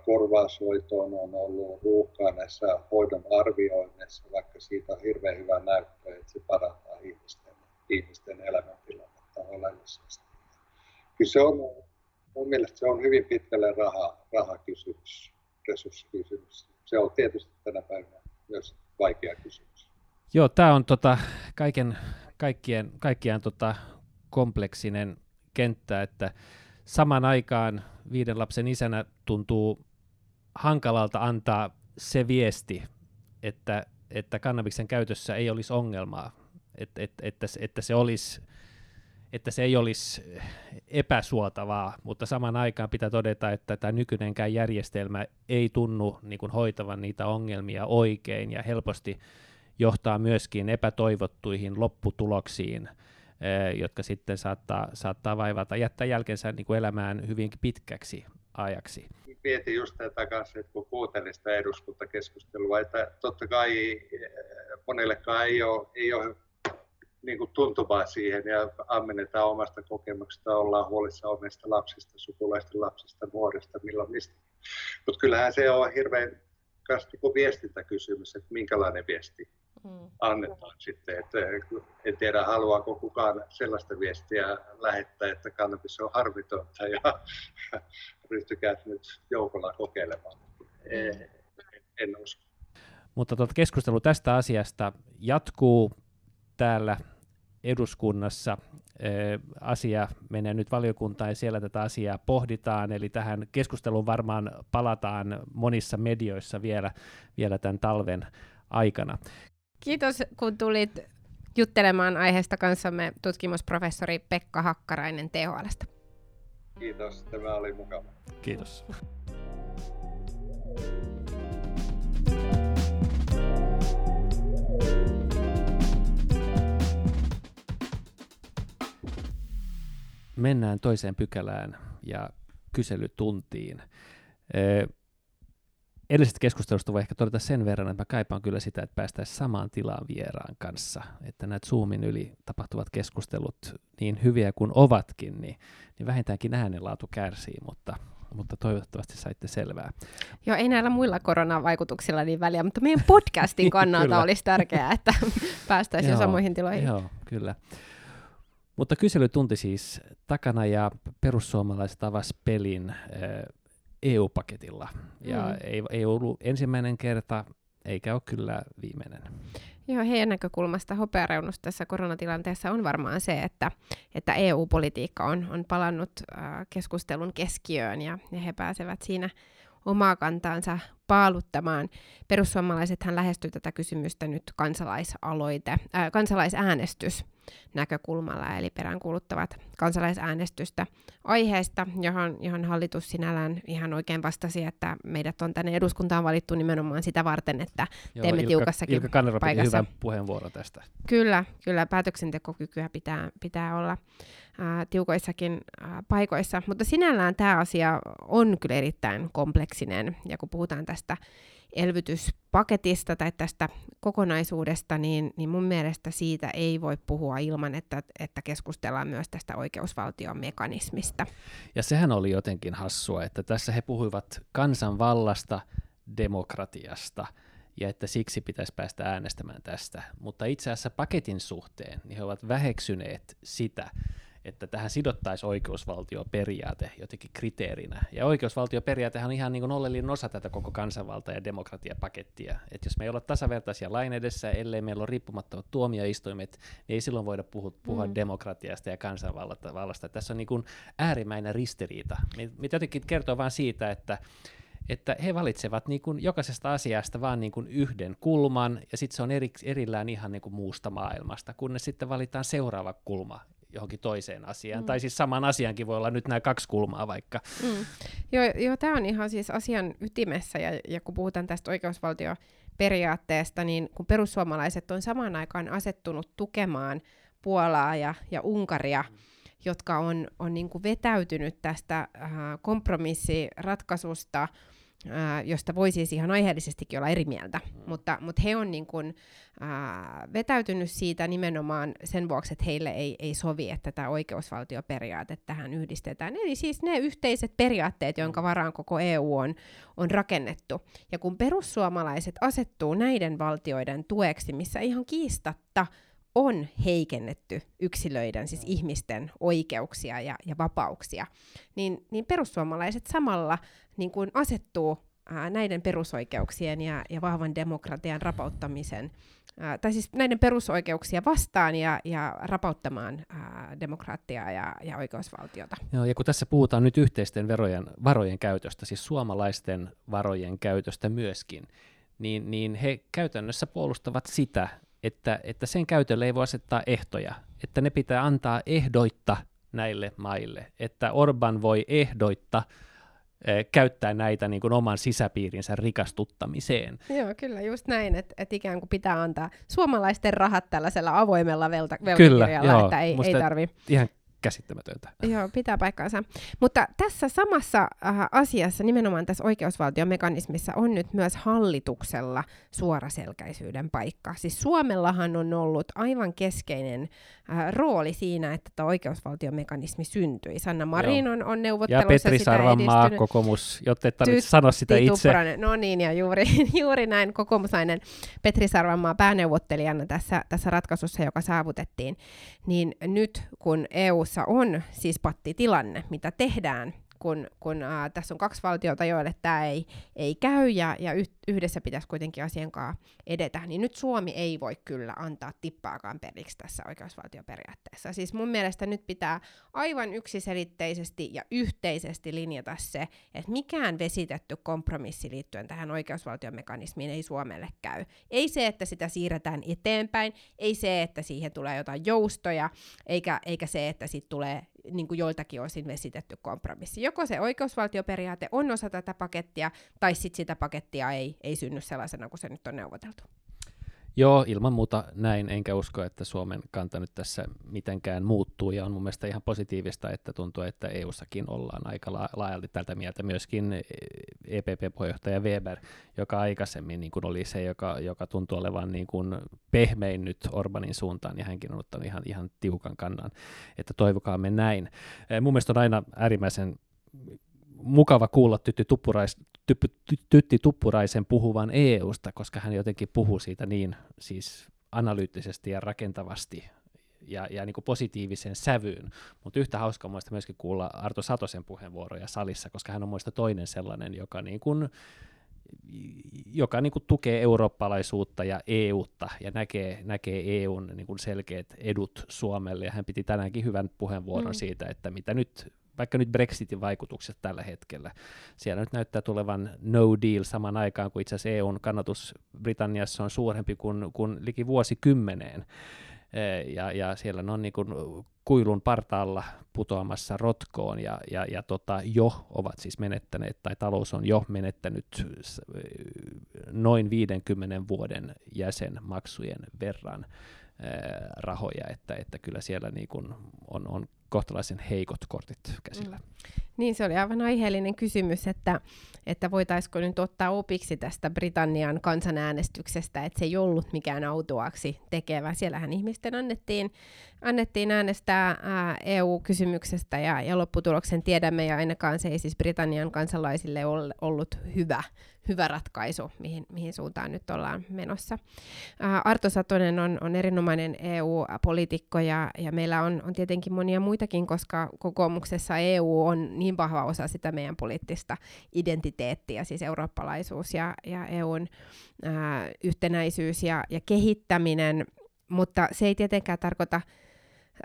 Korvaushoitoon on ollut ruuhkaa näissä hoidon arvioinneissa, vaikka siitä on hirveän hyvä näyttö, että se parantaa ihmisten, ihmisten elämäntilannetta oleellisesti. Kyllä se on, mun mielestä se on hyvin pitkälle raha, rahakysymys resurssikysymys. Se on tietysti tänä päivänä myös vaikea kysymys. Joo, tämä on tota, kaiken, kaikkien, kaikkiaan tota, kompleksinen kenttä, että saman aikaan viiden lapsen isänä tuntuu hankalalta antaa se viesti, että, että kannabiksen käytössä ei olisi ongelmaa, että, että, että, että se olisi että se ei olisi epäsuotavaa, mutta saman aikaan pitää todeta, että tämä nykyinenkään järjestelmä ei tunnu niin kuin hoitavan niitä ongelmia oikein ja helposti johtaa myöskin epätoivottuihin lopputuloksiin, eh, jotka sitten saattaa, saattaa vaivata, jättää jälkensä niin kuin elämään hyvinkin pitkäksi ajaksi. Mietin just tätä kanssa, että kun kuuntelin sitä eduskuntakeskustelua, että totta kai eh, monellekaan ei ole, ei ole niin kuin tuntuvaa siihen ja ammennetaan omasta kokemuksesta, ollaan huolissa omista lapsista, sukulaisten lapsista, nuorista, milloin mistä. Mutta kyllähän se on hirveän myös niin viestintäkysymys, että minkälainen viesti mm. annetaan sitten. Että en tiedä, haluaako kukaan sellaista viestiä lähettää, että kannabis on harvitonta ja ryhtykää nyt joukolla kokeilemaan. Mm. En usko. Mutta tuota keskustelu tästä asiasta jatkuu täällä eduskunnassa. Asia menee nyt valiokuntaan ja siellä tätä asiaa pohditaan, eli tähän keskusteluun varmaan palataan monissa medioissa vielä, vielä tämän talven aikana. Kiitos, kun tulit juttelemaan aiheesta kanssamme tutkimusprofessori Pekka Hakkarainen THLstä. Kiitos, tämä oli mukava. Kiitos. Mennään toiseen pykälään ja kyselytuntiin edellisestä keskustelusta voi ehkä todeta sen verran, että mä kaipaan kyllä sitä, että päästäisiin samaan tilaan vieraan kanssa, että näitä Zoomin yli tapahtuvat keskustelut, niin hyviä kuin ovatkin, niin, niin vähintäänkin äänenlaatu kärsii, mutta, mutta toivottavasti saitte selvää. Joo, ei näillä muilla koronavaikutuksilla niin väliä, mutta meidän podcastin kannalta olisi tärkeää, että päästäisiin samoihin tiloihin. Joo, kyllä. Mutta kyselytunti siis takana ja perussuomalaiset avasi pelin EU-paketilla. Ja mm. ei, ei ollut ensimmäinen kerta, eikä ole kyllä viimeinen. Joo, heidän näkökulmasta hopeareunus tässä koronatilanteessa on varmaan se, että, että EU-politiikka on, on palannut äh, keskustelun keskiöön ja, ja he pääsevät siinä omaa kantaansa paaluttamaan. Perussuomalaisethan lähestyy tätä kysymystä nyt kansalaisaloite, äh, kansalaisäänestys näkökulmalla, eli peräänkuuluttavat kansalaisäänestys,tä aiheesta, johon, johon hallitus sinällään ihan oikein vastasi, että meidät on tänne eduskuntaan valittu nimenomaan sitä varten, että Joo, teemme Ilka, tiukassakin Ilka Kanerva paikassa. hyvän puheenvuoro tästä. Kyllä, kyllä päätöksentekokykyä pitää, pitää olla ää, tiukoissakin ää, paikoissa, mutta sinällään tämä asia on kyllä erittäin kompleksinen, ja kun puhutaan tästä elvytyspaketista tai tästä kokonaisuudesta, niin, niin mun mielestä siitä ei voi puhua ilman, että, että keskustellaan myös tästä oikeusvaltion mekanismista. Ja sehän oli jotenkin hassua, että tässä he puhuivat kansanvallasta, demokratiasta, ja että siksi pitäisi päästä äänestämään tästä. Mutta itse asiassa paketin suhteen niin he ovat väheksyneet sitä, että tähän sidottaisiin oikeusvaltioperiaate jotenkin kriteerinä. Ja oikeusvaltioperiaatehan on ihan niin kuin oleellinen osa tätä koko kansanvalta- ja demokratiapakettia. Että jos me ei olla tasavertaisia lain edessä, ellei meillä ole riippumattomat tuomioistuimet, niin ei silloin voida puhua, puhua mm. demokratiasta ja kansanvallasta. Tässä on niin kuin äärimmäinen ristiriita, mitä jotenkin kertoo vain siitä, että että he valitsevat niin kuin jokaisesta asiasta vain niin kuin yhden kulman, ja sitten se on eri, erillään ihan niin kuin muusta maailmasta, kunnes sitten valitaan seuraava kulma, johonkin toiseen asiaan. Mm. Tai siis saman asiankin voi olla nyt nämä kaksi kulmaa vaikka. Mm. Joo, joo tämä on ihan siis asian ytimessä, ja, ja kun puhutaan tästä oikeusvaltioperiaatteesta, niin kun perussuomalaiset on samaan aikaan asettunut tukemaan Puolaa ja, ja Unkaria, mm jotka on, on niin kuin vetäytynyt tästä äh, kompromissiratkaisusta ää, josta voi siis ihan aiheellisestikin olla eri mieltä, mm. mutta, mutta he on niin kuin, ää, vetäytynyt siitä nimenomaan sen vuoksi, että heille ei, ei sovi, että tämä oikeusvaltioperiaate tähän yhdistetään. Eli siis ne yhteiset periaatteet, jonka mm. varaan koko EU on, on rakennettu. Ja kun perussuomalaiset asettuu näiden valtioiden tueksi, missä ihan kiistatta on heikennetty yksilöiden, siis ihmisten oikeuksia ja, ja vapauksia, niin, niin perussuomalaiset samalla niin kuin asettuu ää, näiden perusoikeuksien ja, ja vahvan demokratian rapauttamisen, ää, tai siis näiden perusoikeuksia vastaan ja, ja rapauttamaan ää, demokratiaa ja, ja oikeusvaltiota. Joo, ja kun tässä puhutaan nyt yhteisten verojen, varojen käytöstä, siis suomalaisten varojen käytöstä myöskin, niin, niin he käytännössä puolustavat sitä, että, että sen käytölle ei voi asettaa ehtoja, että ne pitää antaa ehdoitta näille maille, että Orban voi ehdoitta eh, käyttää näitä niin kuin oman sisäpiirinsä rikastuttamiseen. Joo, kyllä, just näin, että, että ikään kuin pitää antaa suomalaisten rahat tällaisella avoimella velta, velkakirjalla, kyllä, joo, että ei, ei tarvi. Ihan käsittämätöntä. Joo, pitää paikkaansa. Mutta tässä samassa äh, asiassa, nimenomaan tässä oikeusvaltiomekanismissa, on nyt myös hallituksella suoraselkäisyyden paikka. Siis Suomellahan on ollut aivan keskeinen äh, rooli siinä, että tämä oikeusvaltiomekanismi syntyi. Sanna Marin on, on neuvottelussa Ja Petri sitä Sarvamaa, edistynyt. kokoomus, jotta et tarvitse sanoa sitä itse. Tuppurainen. No niin, ja juuri, juuri näin kokoomuslainen Petri Sarvamaa pääneuvottelijana tässä, tässä ratkaisussa, joka saavutettiin. Niin nyt kun EU:ssa on siis pattitilanne, mitä tehdään, kun, kun äh, tässä on kaksi valtiota, joille tämä ei, ei käy ja, ja yh, yhdessä pitäisi kuitenkin asian kanssa edetä, niin nyt Suomi ei voi kyllä antaa tippaakaan periksi tässä oikeusvaltioperiaatteessa. Siis mun mielestä nyt pitää aivan yksiselitteisesti ja yhteisesti linjata se, että mikään vesitetty kompromissi liittyen tähän oikeusvaltiomekanismiin ei Suomelle käy. Ei se, että sitä siirretään eteenpäin, ei se, että siihen tulee jotain joustoja, eikä, eikä se, että siitä tulee niin kuin joiltakin osin vesitetty kompromissi. Joko se oikeusvaltioperiaate on osa tätä pakettia, tai sitten sitä pakettia ei, ei synny sellaisena kuin se nyt on neuvoteltu. Joo, ilman muuta näin, enkä usko, että Suomen kanta nyt tässä mitenkään muuttuu, ja on mun mielestä ihan positiivista, että tuntuu, että EU-sakin ollaan aika la- laajalti tältä mieltä. Myöskin EPP-puheenjohtaja Weber, joka aikaisemmin niin kuin oli se, joka, joka tuntuu olevan niin kuin pehmein nyt Orbanin suuntaan, ja hänkin on ottanut ihan, ihan tiukan kannan, että toivokaamme näin. Mun mielestä on aina äärimmäisen mukava kuulla Tytti, Tuppurais, typpi, tytti Tuppuraisen puhuvan EUsta, koska hän jotenkin puhuu siitä niin siis analyyttisesti ja rakentavasti ja, ja niin kuin positiivisen sävyyn. Mutta yhtä hauskaa muista myöskin kuulla Arto Satosen puheenvuoroja salissa, koska hän on muista toinen sellainen, joka niin kuin, joka niin kuin tukee eurooppalaisuutta ja EUta ja näkee, näkee EUn niin kuin selkeät edut Suomelle. Ja hän piti tänäänkin hyvän puheenvuoron mm. siitä, että mitä nyt vaikka nyt Brexitin vaikutukset tällä hetkellä. Siellä nyt näyttää tulevan no deal saman aikaan, kun itse asiassa EUn kannatus Britanniassa on suurempi kuin, kuin liki vuosikymmeneen. Ja, ja siellä on niin kuin kuilun partaalla putoamassa rotkoon ja, ja, ja tota, jo ovat siis menettäneet, tai talous on jo menettänyt noin 50 vuoden jäsenmaksujen verran rahoja, että, että kyllä siellä niin kuin on, on kohtalaisen heikot kortit käsillä. Mm. Niin, se oli aivan aiheellinen kysymys, että, että voitaisiko nyt ottaa opiksi tästä Britannian kansanäänestyksestä, että se ei ollut mikään autuaksi tekevä. Siellähän ihmisten annettiin, annettiin äänestää ää, EU-kysymyksestä ja, ja lopputuloksen tiedämme, ja ainakaan se ei siis Britannian kansalaisille ollut hyvä, hyvä ratkaisu, mihin, mihin suuntaan nyt ollaan menossa. Arto Satonen on, on erinomainen EU-poliitikko ja, ja meillä on, on tietenkin monia muitakin, koska kokoomuksessa EU on niin vahva osa sitä meidän poliittista identiteettiä, siis eurooppalaisuus ja, ja EUn ää, yhtenäisyys ja, ja kehittäminen, mutta se ei tietenkään tarkoita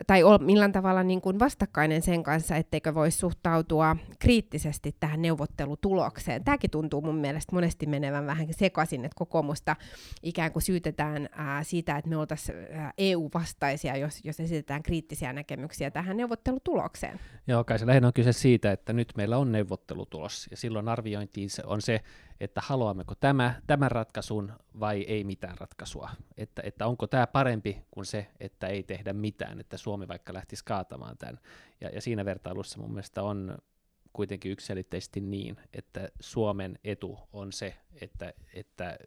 tai ole millään tavalla niin kuin vastakkainen sen kanssa, etteikö voisi suhtautua kriittisesti tähän neuvottelutulokseen. Tämäkin tuntuu mun mielestä monesti menevän vähän sekaisin, että kokoomusta ikään kuin syytetään ää, siitä, että me oltaisiin EU-vastaisia, jos, jos esitetään kriittisiä näkemyksiä tähän neuvottelutulokseen. Joo, kai se lähinnä on kyse siitä, että nyt meillä on neuvottelutulos, ja silloin arviointiin on se, että haluammeko tämä, tämän ratkaisun vai ei mitään ratkaisua. Että, että onko tämä parempi kuin se, että ei tehdä mitään, että Suomi vaikka lähtisi kaatamaan tämän. Ja, ja siinä vertailussa mun mielestä on kuitenkin yksilitteisesti niin, että Suomen etu on se, että, että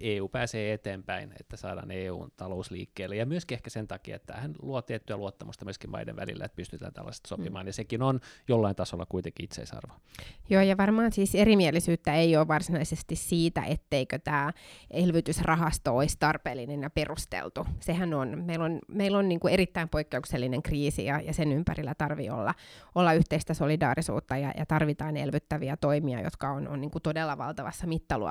EU pääsee eteenpäin, että saadaan EUn talous liikkeelle, ja myöskin ehkä sen takia, että hän luo tiettyä luottamusta myöskin maiden välillä, että pystytään tällaista sopimaan, mm. ja sekin on jollain tasolla kuitenkin itseisarvo. Joo, ja varmaan siis erimielisyyttä ei ole varsinaisesti siitä, etteikö tämä elvytysrahasto olisi tarpeellinen ja perusteltu. Sehän on, meillä on, meillä on niin kuin erittäin poikkeuksellinen kriisi, ja, ja sen ympärillä tarvii olla, olla yhteistä solidaarisuutta, ja, ja tarvitaan elvyttäviä toimia, jotka on, on niin kuin todella valtavassa mittaluokassa.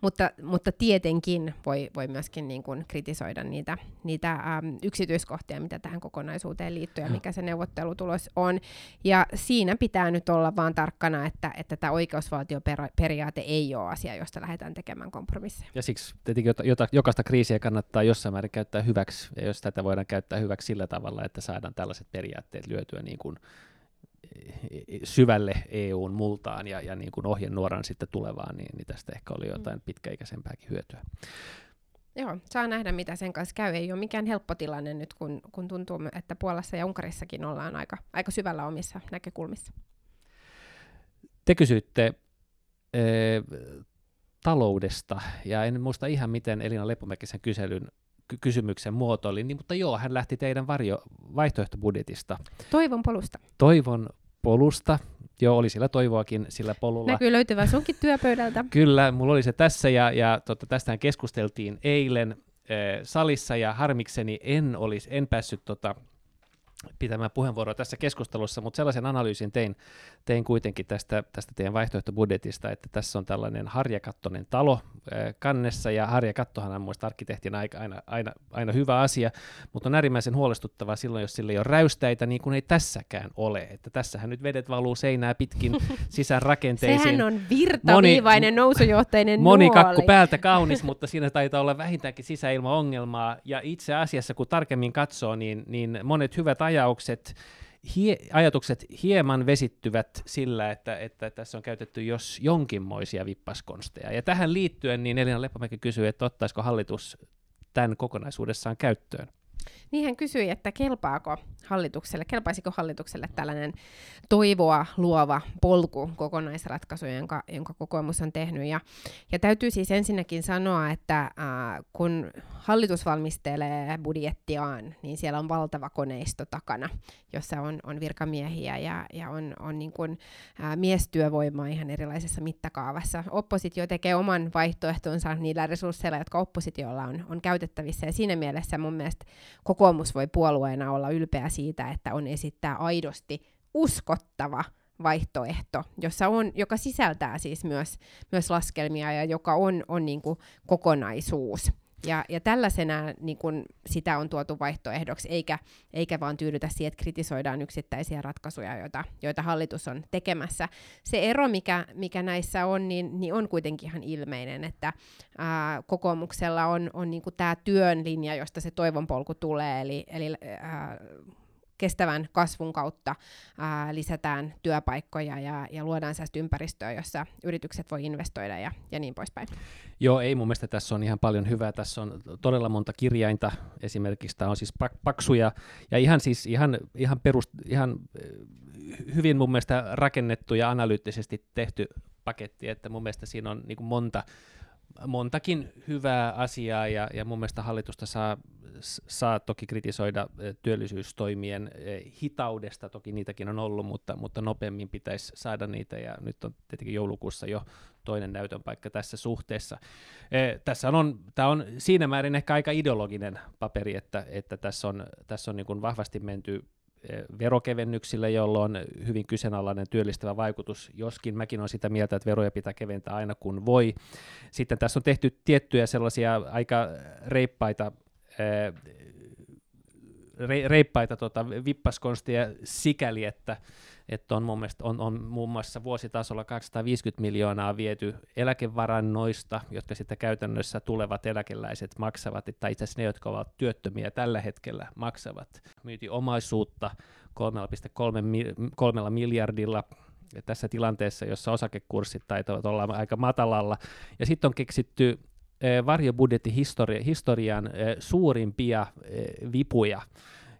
Mutta, mutta tietenkin voi, voi myöskin niin kuin kritisoida niitä, niitä äm, yksityiskohtia, mitä tähän kokonaisuuteen liittyy ja mikä se neuvottelutulos on. Ja siinä pitää nyt olla vaan tarkkana, että, että tämä oikeusvaltioperiaate ei ole asia, josta lähdetään tekemään kompromisseja. Ja siksi tietenkin jota, jota, jokaista kriisiä kannattaa jossain määrin käyttää hyväksi, ja jos tätä voidaan käyttää hyväksi sillä tavalla, että saadaan tällaiset periaatteet lyötyä niin kuin syvälle EUn multaan ja, ja niin kuin ohjenuoran sitten tulevaan, niin, niin tästä ehkä oli jotain pitkäikäisempääkin hyötyä. Joo, saa nähdä mitä sen kanssa käy. Ei ole mikään helppo tilanne nyt, kun, kun tuntuu, että Puolassa ja Unkarissakin ollaan aika, aika syvällä omissa näkökulmissa. Te kysyitte e, taloudesta, ja en muista ihan miten Elina Lepomäkisen kyselyn ky- kysymyksen muotoili, niin, mutta joo, hän lähti teidän varjo vaihtoehtobudjetista. Toivon polusta. Toivon polusta. Joo, oli sillä toivoakin sillä polulla. Näkyy löytyvän sunkin työpöydältä. Kyllä, mulla oli se tässä ja, ja tota, tästähän keskusteltiin eilen äh, salissa ja harmikseni en, olisi, en päässyt tota, pitämään puheenvuoroa tässä keskustelussa, mutta sellaisen analyysin tein, tein kuitenkin tästä, tästä teidän vaihtoehtobudjetista, että tässä on tällainen harjakattoinen talo kannessa, ja harjakattohan on muista arkkitehtina aina, aina, aina, aina hyvä asia, mutta on äärimmäisen huolestuttavaa silloin, jos sillä ei ole räystäitä, niin kuin ei tässäkään ole, että tässähän nyt vedet valuu seinää pitkin sisään rakenteisiin. Sehän on virtaviivainen moni, nousujohteinen Moni nuoli. kakku päältä kaunis, mutta siinä taitaa olla vähintäänkin sisäilmaongelmaa, ja itse asiassa kun tarkemmin katsoo, niin, niin monet hyvät ajaukset, hie, ajatukset hieman vesittyvät sillä, että, että tässä on käytetty jos jonkinmoisia vippaskonsteja. Ja tähän liittyen niin Elina Leppämäki kysyy, että ottaisiko hallitus tämän kokonaisuudessaan käyttöön. Niin hän kysyi, että kelpaako hallitukselle, kelpaisiko hallitukselle tällainen toivoa luova polku kokonaisratkaisu, jonka, jonka kokoomus on tehnyt. Ja, ja täytyy siis ensinnäkin sanoa, että äh, kun hallitus valmistelee budjettiaan, niin siellä on valtava koneisto takana, jossa on, on virkamiehiä ja, ja on, on niin kuin, äh, miestyövoimaa ihan erilaisessa mittakaavassa. Oppositio tekee oman vaihtoehtonsa niillä resursseilla, jotka oppositiolla on, on käytettävissä, ja siinä mielessä mun mielestä kokoomus voi puolueena olla ylpeä siitä, että on esittää aidosti uskottava vaihtoehto, jossa on, joka sisältää siis myös, myös laskelmia ja joka on, on niin kuin kokonaisuus. Ja, ja tällaisena niin kun sitä on tuotu vaihtoehdoksi, eikä, eikä vaan tyydytä siihen, että kritisoidaan yksittäisiä ratkaisuja, joita, joita hallitus on tekemässä. Se ero, mikä, mikä näissä on, niin, niin on kuitenkin ihan ilmeinen, että ää, kokoomuksella on, on niin tämä työn linja, josta se toivon polku tulee, eli, eli ää, kestävän kasvun kautta ää, lisätään työpaikkoja ja, ja luodaan sellaista ympäristöä, jossa yritykset voi investoida ja, ja niin poispäin. Joo, ei mun mielestä tässä on ihan paljon hyvää. Tässä on todella monta kirjainta esimerkiksi. Tämä on siis pak- paksuja ja ihan siis ihan, ihan, perust, ihan hyvin mun mielestä rakennettu ja analyyttisesti tehty paketti, että mun mielestä siinä on niin monta montakin hyvää asiaa ja, ja mun mielestä hallitusta saa, saa toki kritisoida työllisyystoimien hitaudesta, toki niitäkin on ollut, mutta, mutta nopeammin pitäisi saada niitä ja nyt on tietenkin joulukuussa jo toinen näytön paikka tässä suhteessa. E, tässä on, tämä on siinä määrin ehkä aika ideologinen paperi, että, että tässä on, tässä on niin kuin vahvasti menty verokevennyksille, jolla on hyvin kyseenalainen työllistävä vaikutus, joskin mäkin olen sitä mieltä, että veroja pitää keventää aina kun voi. Sitten tässä on tehty tiettyjä sellaisia aika reippaita reippaita tota, vippaskonsteja sikäli, että että on mun mielestä on, on muun muassa vuositasolla 250 miljoonaa viety eläkevarannoista, jotka sitten käytännössä tulevat eläkeläiset maksavat, tai itse asiassa ne, jotka ovat työttömiä tällä hetkellä maksavat. Myyti omaisuutta 3,3 miljardilla tässä tilanteessa, jossa osakekurssit taitavat olla aika matalalla. Ja sitten on keksitty eh, varjobudjettihistorian eh, suurimpia eh, vipuja,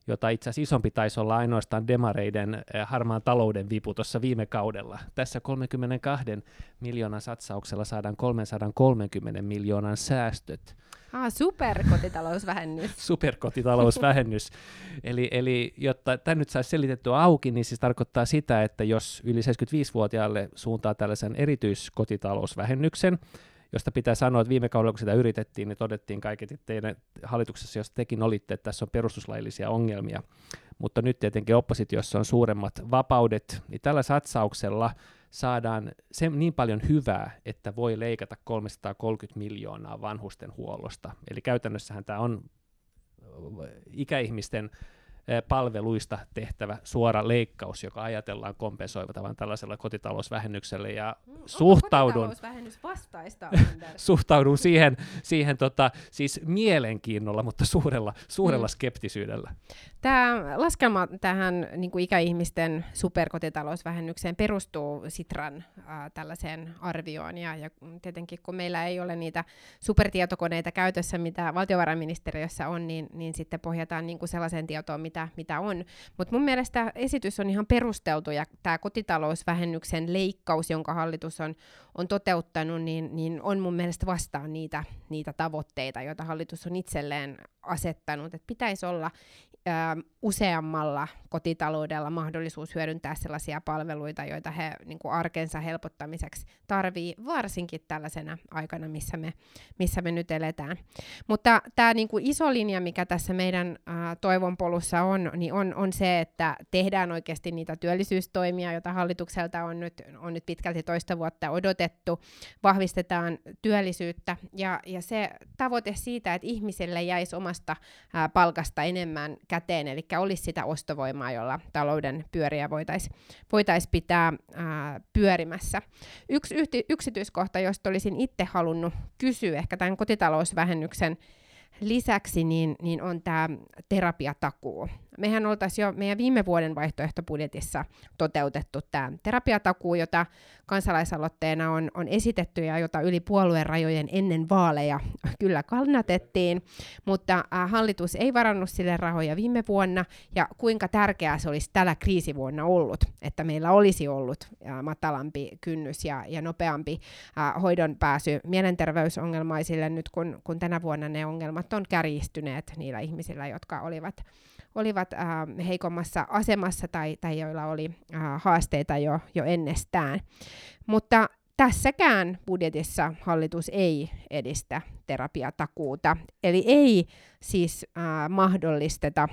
jota itse asiassa isompi taisi olla ainoastaan demareiden eh, harmaan talouden vipu tuossa viime kaudella. Tässä 32 miljoonan satsauksella saadaan 330 miljoonan säästöt. Ah, superkotitalousvähennys. superkotitalousvähennys. eli, eli jotta tämä nyt saisi selitettyä auki, niin siis tarkoittaa sitä, että jos yli 75-vuotiaalle suuntaa tällaisen erityiskotitalousvähennyksen, josta pitää sanoa, että viime kaudella kun sitä yritettiin, niin todettiin kaiket, teidän hallituksessa, jos tekin olitte, että tässä on perustuslaillisia ongelmia. Mutta nyt tietenkin oppositiossa on suuremmat vapaudet, niin tällä satsauksella saadaan se niin paljon hyvää, että voi leikata 330 miljoonaa vanhusten huollosta. Eli käytännössähän tämä on ikäihmisten palveluista tehtävä suora leikkaus, joka ajatellaan kompensoivataan tällaisella kotitalousvähennyksellä. Ja suhtaudun, vastaista, suhtaudun siihen, siihen tota, siis mielenkiinnolla, mutta suurella, suurella mm. skeptisyydellä. Tämä laskelma tähän niin kuin ikäihmisten superkotitalousvähennykseen perustuu Sitran äh, tällaiseen arvioon, ja, ja tietenkin kun meillä ei ole niitä supertietokoneita käytössä, mitä valtiovarainministeriössä on, niin, niin sitten pohjataan niin kuin sellaiseen tietoon, mitä, mitä on. Mutta mun mielestä esitys on ihan perusteltu, ja tämä kotitalousvähennyksen leikkaus, jonka hallitus on, on toteuttanut, niin, niin on mun mielestä vastaan niitä, niitä tavoitteita, joita hallitus on itselleen asettanut, että pitäisi olla useammalla kotitaloudella mahdollisuus hyödyntää sellaisia palveluita, joita he niin kuin arkensa helpottamiseksi tarvii, varsinkin tällaisena aikana, missä me, missä me nyt eletään. Mutta tämä niin kuin iso linja, mikä tässä meidän ö, toivonpolussa on, niin on, on se, että tehdään oikeasti niitä työllisyystoimia, joita hallitukselta on nyt, on nyt pitkälti toista vuotta odotettu, vahvistetaan työllisyyttä ja, ja se tavoite siitä, että ihmisille jäisi omasta ää, palkasta enemmän käteen, eli olisi sitä ostovoimaa, jolla talouden pyöriä voitaisiin voitais pitää ää, pyörimässä. Yksi yhti, yksityiskohta, josta olisin itse halunnut kysyä ehkä tämän kotitalousvähennyksen lisäksi, niin, niin on tämä terapiatakuu mehän oltaisiin jo meidän viime vuoden vaihtoehtobudjetissa toteutettu tämä terapiatakuu, jota kansalaisaloitteena on, on esitetty ja jota yli puolueen rajojen ennen vaaleja kyllä kannatettiin, mutta äh, hallitus ei varannut sille rahoja viime vuonna, ja kuinka tärkeää se olisi tällä kriisivuonna ollut, että meillä olisi ollut äh, matalampi kynnys ja, ja nopeampi äh, hoidon pääsy mielenterveysongelmaisille nyt, kun, kun tänä vuonna ne ongelmat on kärjistyneet niillä ihmisillä, jotka olivat olivat äh, heikommassa asemassa tai, tai joilla oli äh, haasteita jo, jo ennestään. Mutta tässäkään budjetissa hallitus ei edistä terapiatakuuta, eli ei siis äh, mahdollisteta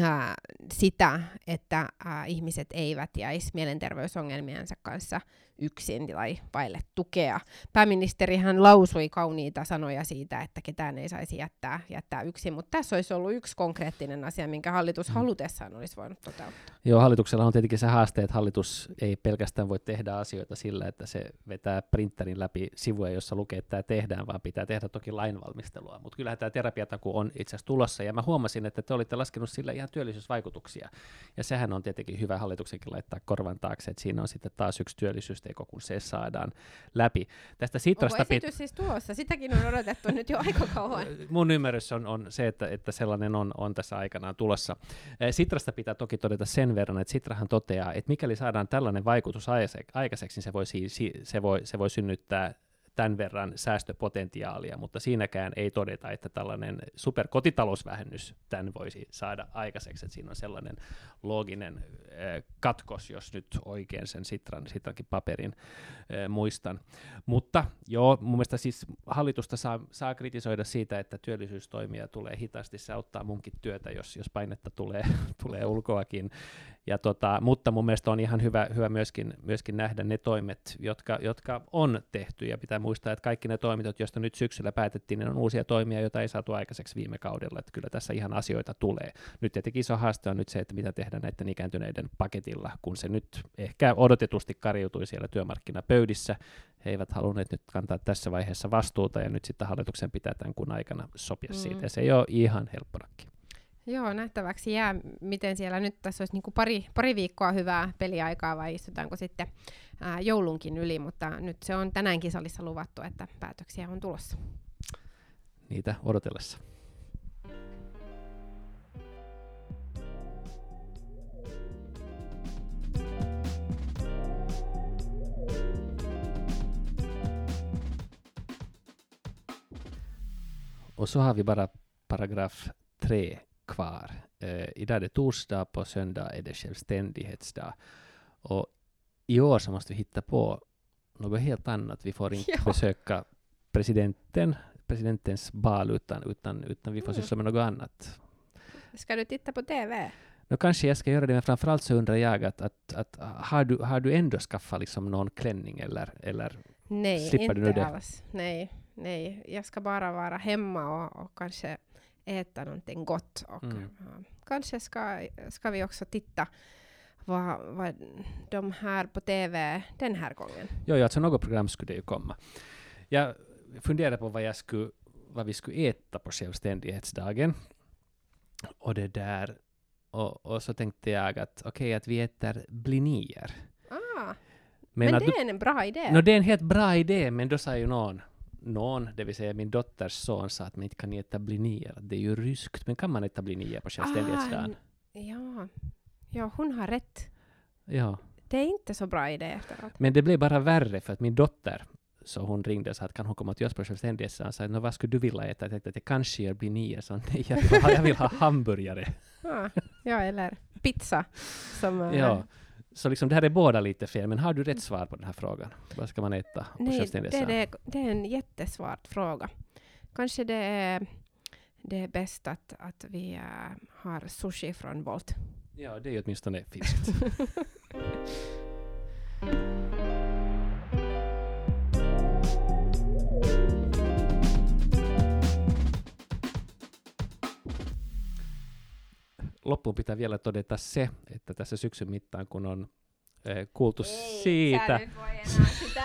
ää, sitä, että ää, ihmiset eivät jäisi mielenterveysongelmiensa kanssa yksin tai vaille tukea. Pääministerihän lausui kauniita sanoja siitä, että ketään ei saisi jättää, jättää yksin, mutta tässä olisi ollut yksi konkreettinen asia, minkä hallitus mm. halutessaan olisi voinut toteuttaa. Joo, hallituksella on tietenkin se haaste, että hallitus ei pelkästään voi tehdä asioita sillä, että se vetää printerin läpi sivuja, jossa lukee, että tämä tehdään, vaan pitää tehdä toki lainvalmistelua. Mutta kyllähän tämä terapiataku on itse asiassa tulossa, ja mä huomasin, että te olitte laskenut sille ihan työllisyysvaikutuksia, ja sehän on tietenkin hyvä hallituksenkin laittaa korvan taakse, että siinä on sitten taas yksi työllisyysteko, kun se saadaan läpi. Tästä Sitrasta Onko esitys pit- siis tulossa? Sitäkin on odotettu nyt jo aika kauan. Mun ymmärrys on, on se, että, että sellainen on, on tässä aikanaan tulossa. Sitrasta pitää toki todeta sen verran, että Sitrahan toteaa, että mikäli saadaan tällainen vaikutus aikaiseksi, niin se voi, se voi, se voi synnyttää tämän verran säästöpotentiaalia, mutta siinäkään ei todeta, että tällainen superkotitalousvähennys tämän voisi saada aikaiseksi, että siinä on sellainen looginen katkos, jos nyt oikein sen Sitran, Sitrankin paperin muistan. Mutta joo, mun mielestä siis hallitusta saa, saa kritisoida siitä, että työllisyystoimia tulee hitaasti, se auttaa munkin työtä, jos, jos painetta tulee, tulee ulkoakin. Ja tota, mutta mun mielestä on ihan hyvä, hyvä myöskin, myöskin nähdä ne toimet, jotka, jotka on tehty, ja pitää muistaa, että kaikki ne toimit, joista nyt syksyllä päätettiin, ne on uusia toimia, joita ei saatu aikaiseksi viime kaudella, että kyllä tässä ihan asioita tulee. Nyt tietenkin iso haaste on nyt se, että mitä tehdään näiden ikääntyneiden paketilla, kun se nyt ehkä odotetusti kariutui siellä työmarkkinapöydissä, he eivät halunneet nyt kantaa tässä vaiheessa vastuuta, ja nyt sitten hallituksen pitää tämän kun aikana sopia mm. siitä, ja se ei ole ihan helppo rakki. Joo, nähtäväksi jää, miten siellä nyt tässä olisi niin kuin pari, pari viikkoa hyvää peliaikaa vai istutaanko sitten ää, joulunkin yli, mutta nyt se on tänäänkin salissa luvattu, että päätöksiä on tulossa. Niitä odotellessa. Och så har vi bara paragraf 3 kvar. Eh, idag är det torsdag, på söndag är det självständighetsdag. Och i år så måste vi hitta på något helt annat. Vi får inte ja. besöka presidenten, presidentens bal, utan, utan, utan vi får mm. syssla med något annat. Ska du titta på TV? No, kanske jag ska göra det, men framförallt så undrar jag att, att, att har, du, har du ändå skaffat liksom någon klänning eller, eller nej, slipper du nu det? Nej, inte alls. Nej, nej. Jag ska bara vara hemma och, och kanske äta någonting gott. Och, mm. uh, kanske ska, ska vi också titta var, var de här på TV den här gången? Jo, ja, alltså något program skulle det ju komma. Jag funderade på vad, jag skulle, vad vi skulle äta på självständighetsdagen. Och det där, och, och så tänkte jag att okej, okay, att vi äter blinier. Ah, men, men det är en bra idé. No, det är en helt bra idé, men då sa ju någon, någon, det vill säga min dotters son, sa att man inte kan äta blinier. Det är ju ryskt, men kan man äta blinier på självständighetsdagen? Ah, ja. ja, hon har rätt. Ja. Det är inte så bra idé efteråt. Men det blev bara värre för att min dotter, så hon ringde och sa att kan hon komma till oss på självständighetsdagen? Jag sa vad skulle du vilja äta? Jag tänkte att det kanske gör blinier. Så nej, jag vill ha, jag vill ha hamburgare. Ah, ja, eller pizza. Som, ja. Eh, så liksom det här är båda lite fel, men har du rätt svar på den här frågan? Vad ska man äta på Nej, det, det, det är en jättesvår fråga. Kanske det är, det är bäst att, att vi uh, har sushi från Volt. Ja, det är ju åtminstone finskt. loppuun pitää vielä todeta se, että tässä syksyn mittaan, kun on kuultu Ei, siitä. Sä nyt voi enää sitä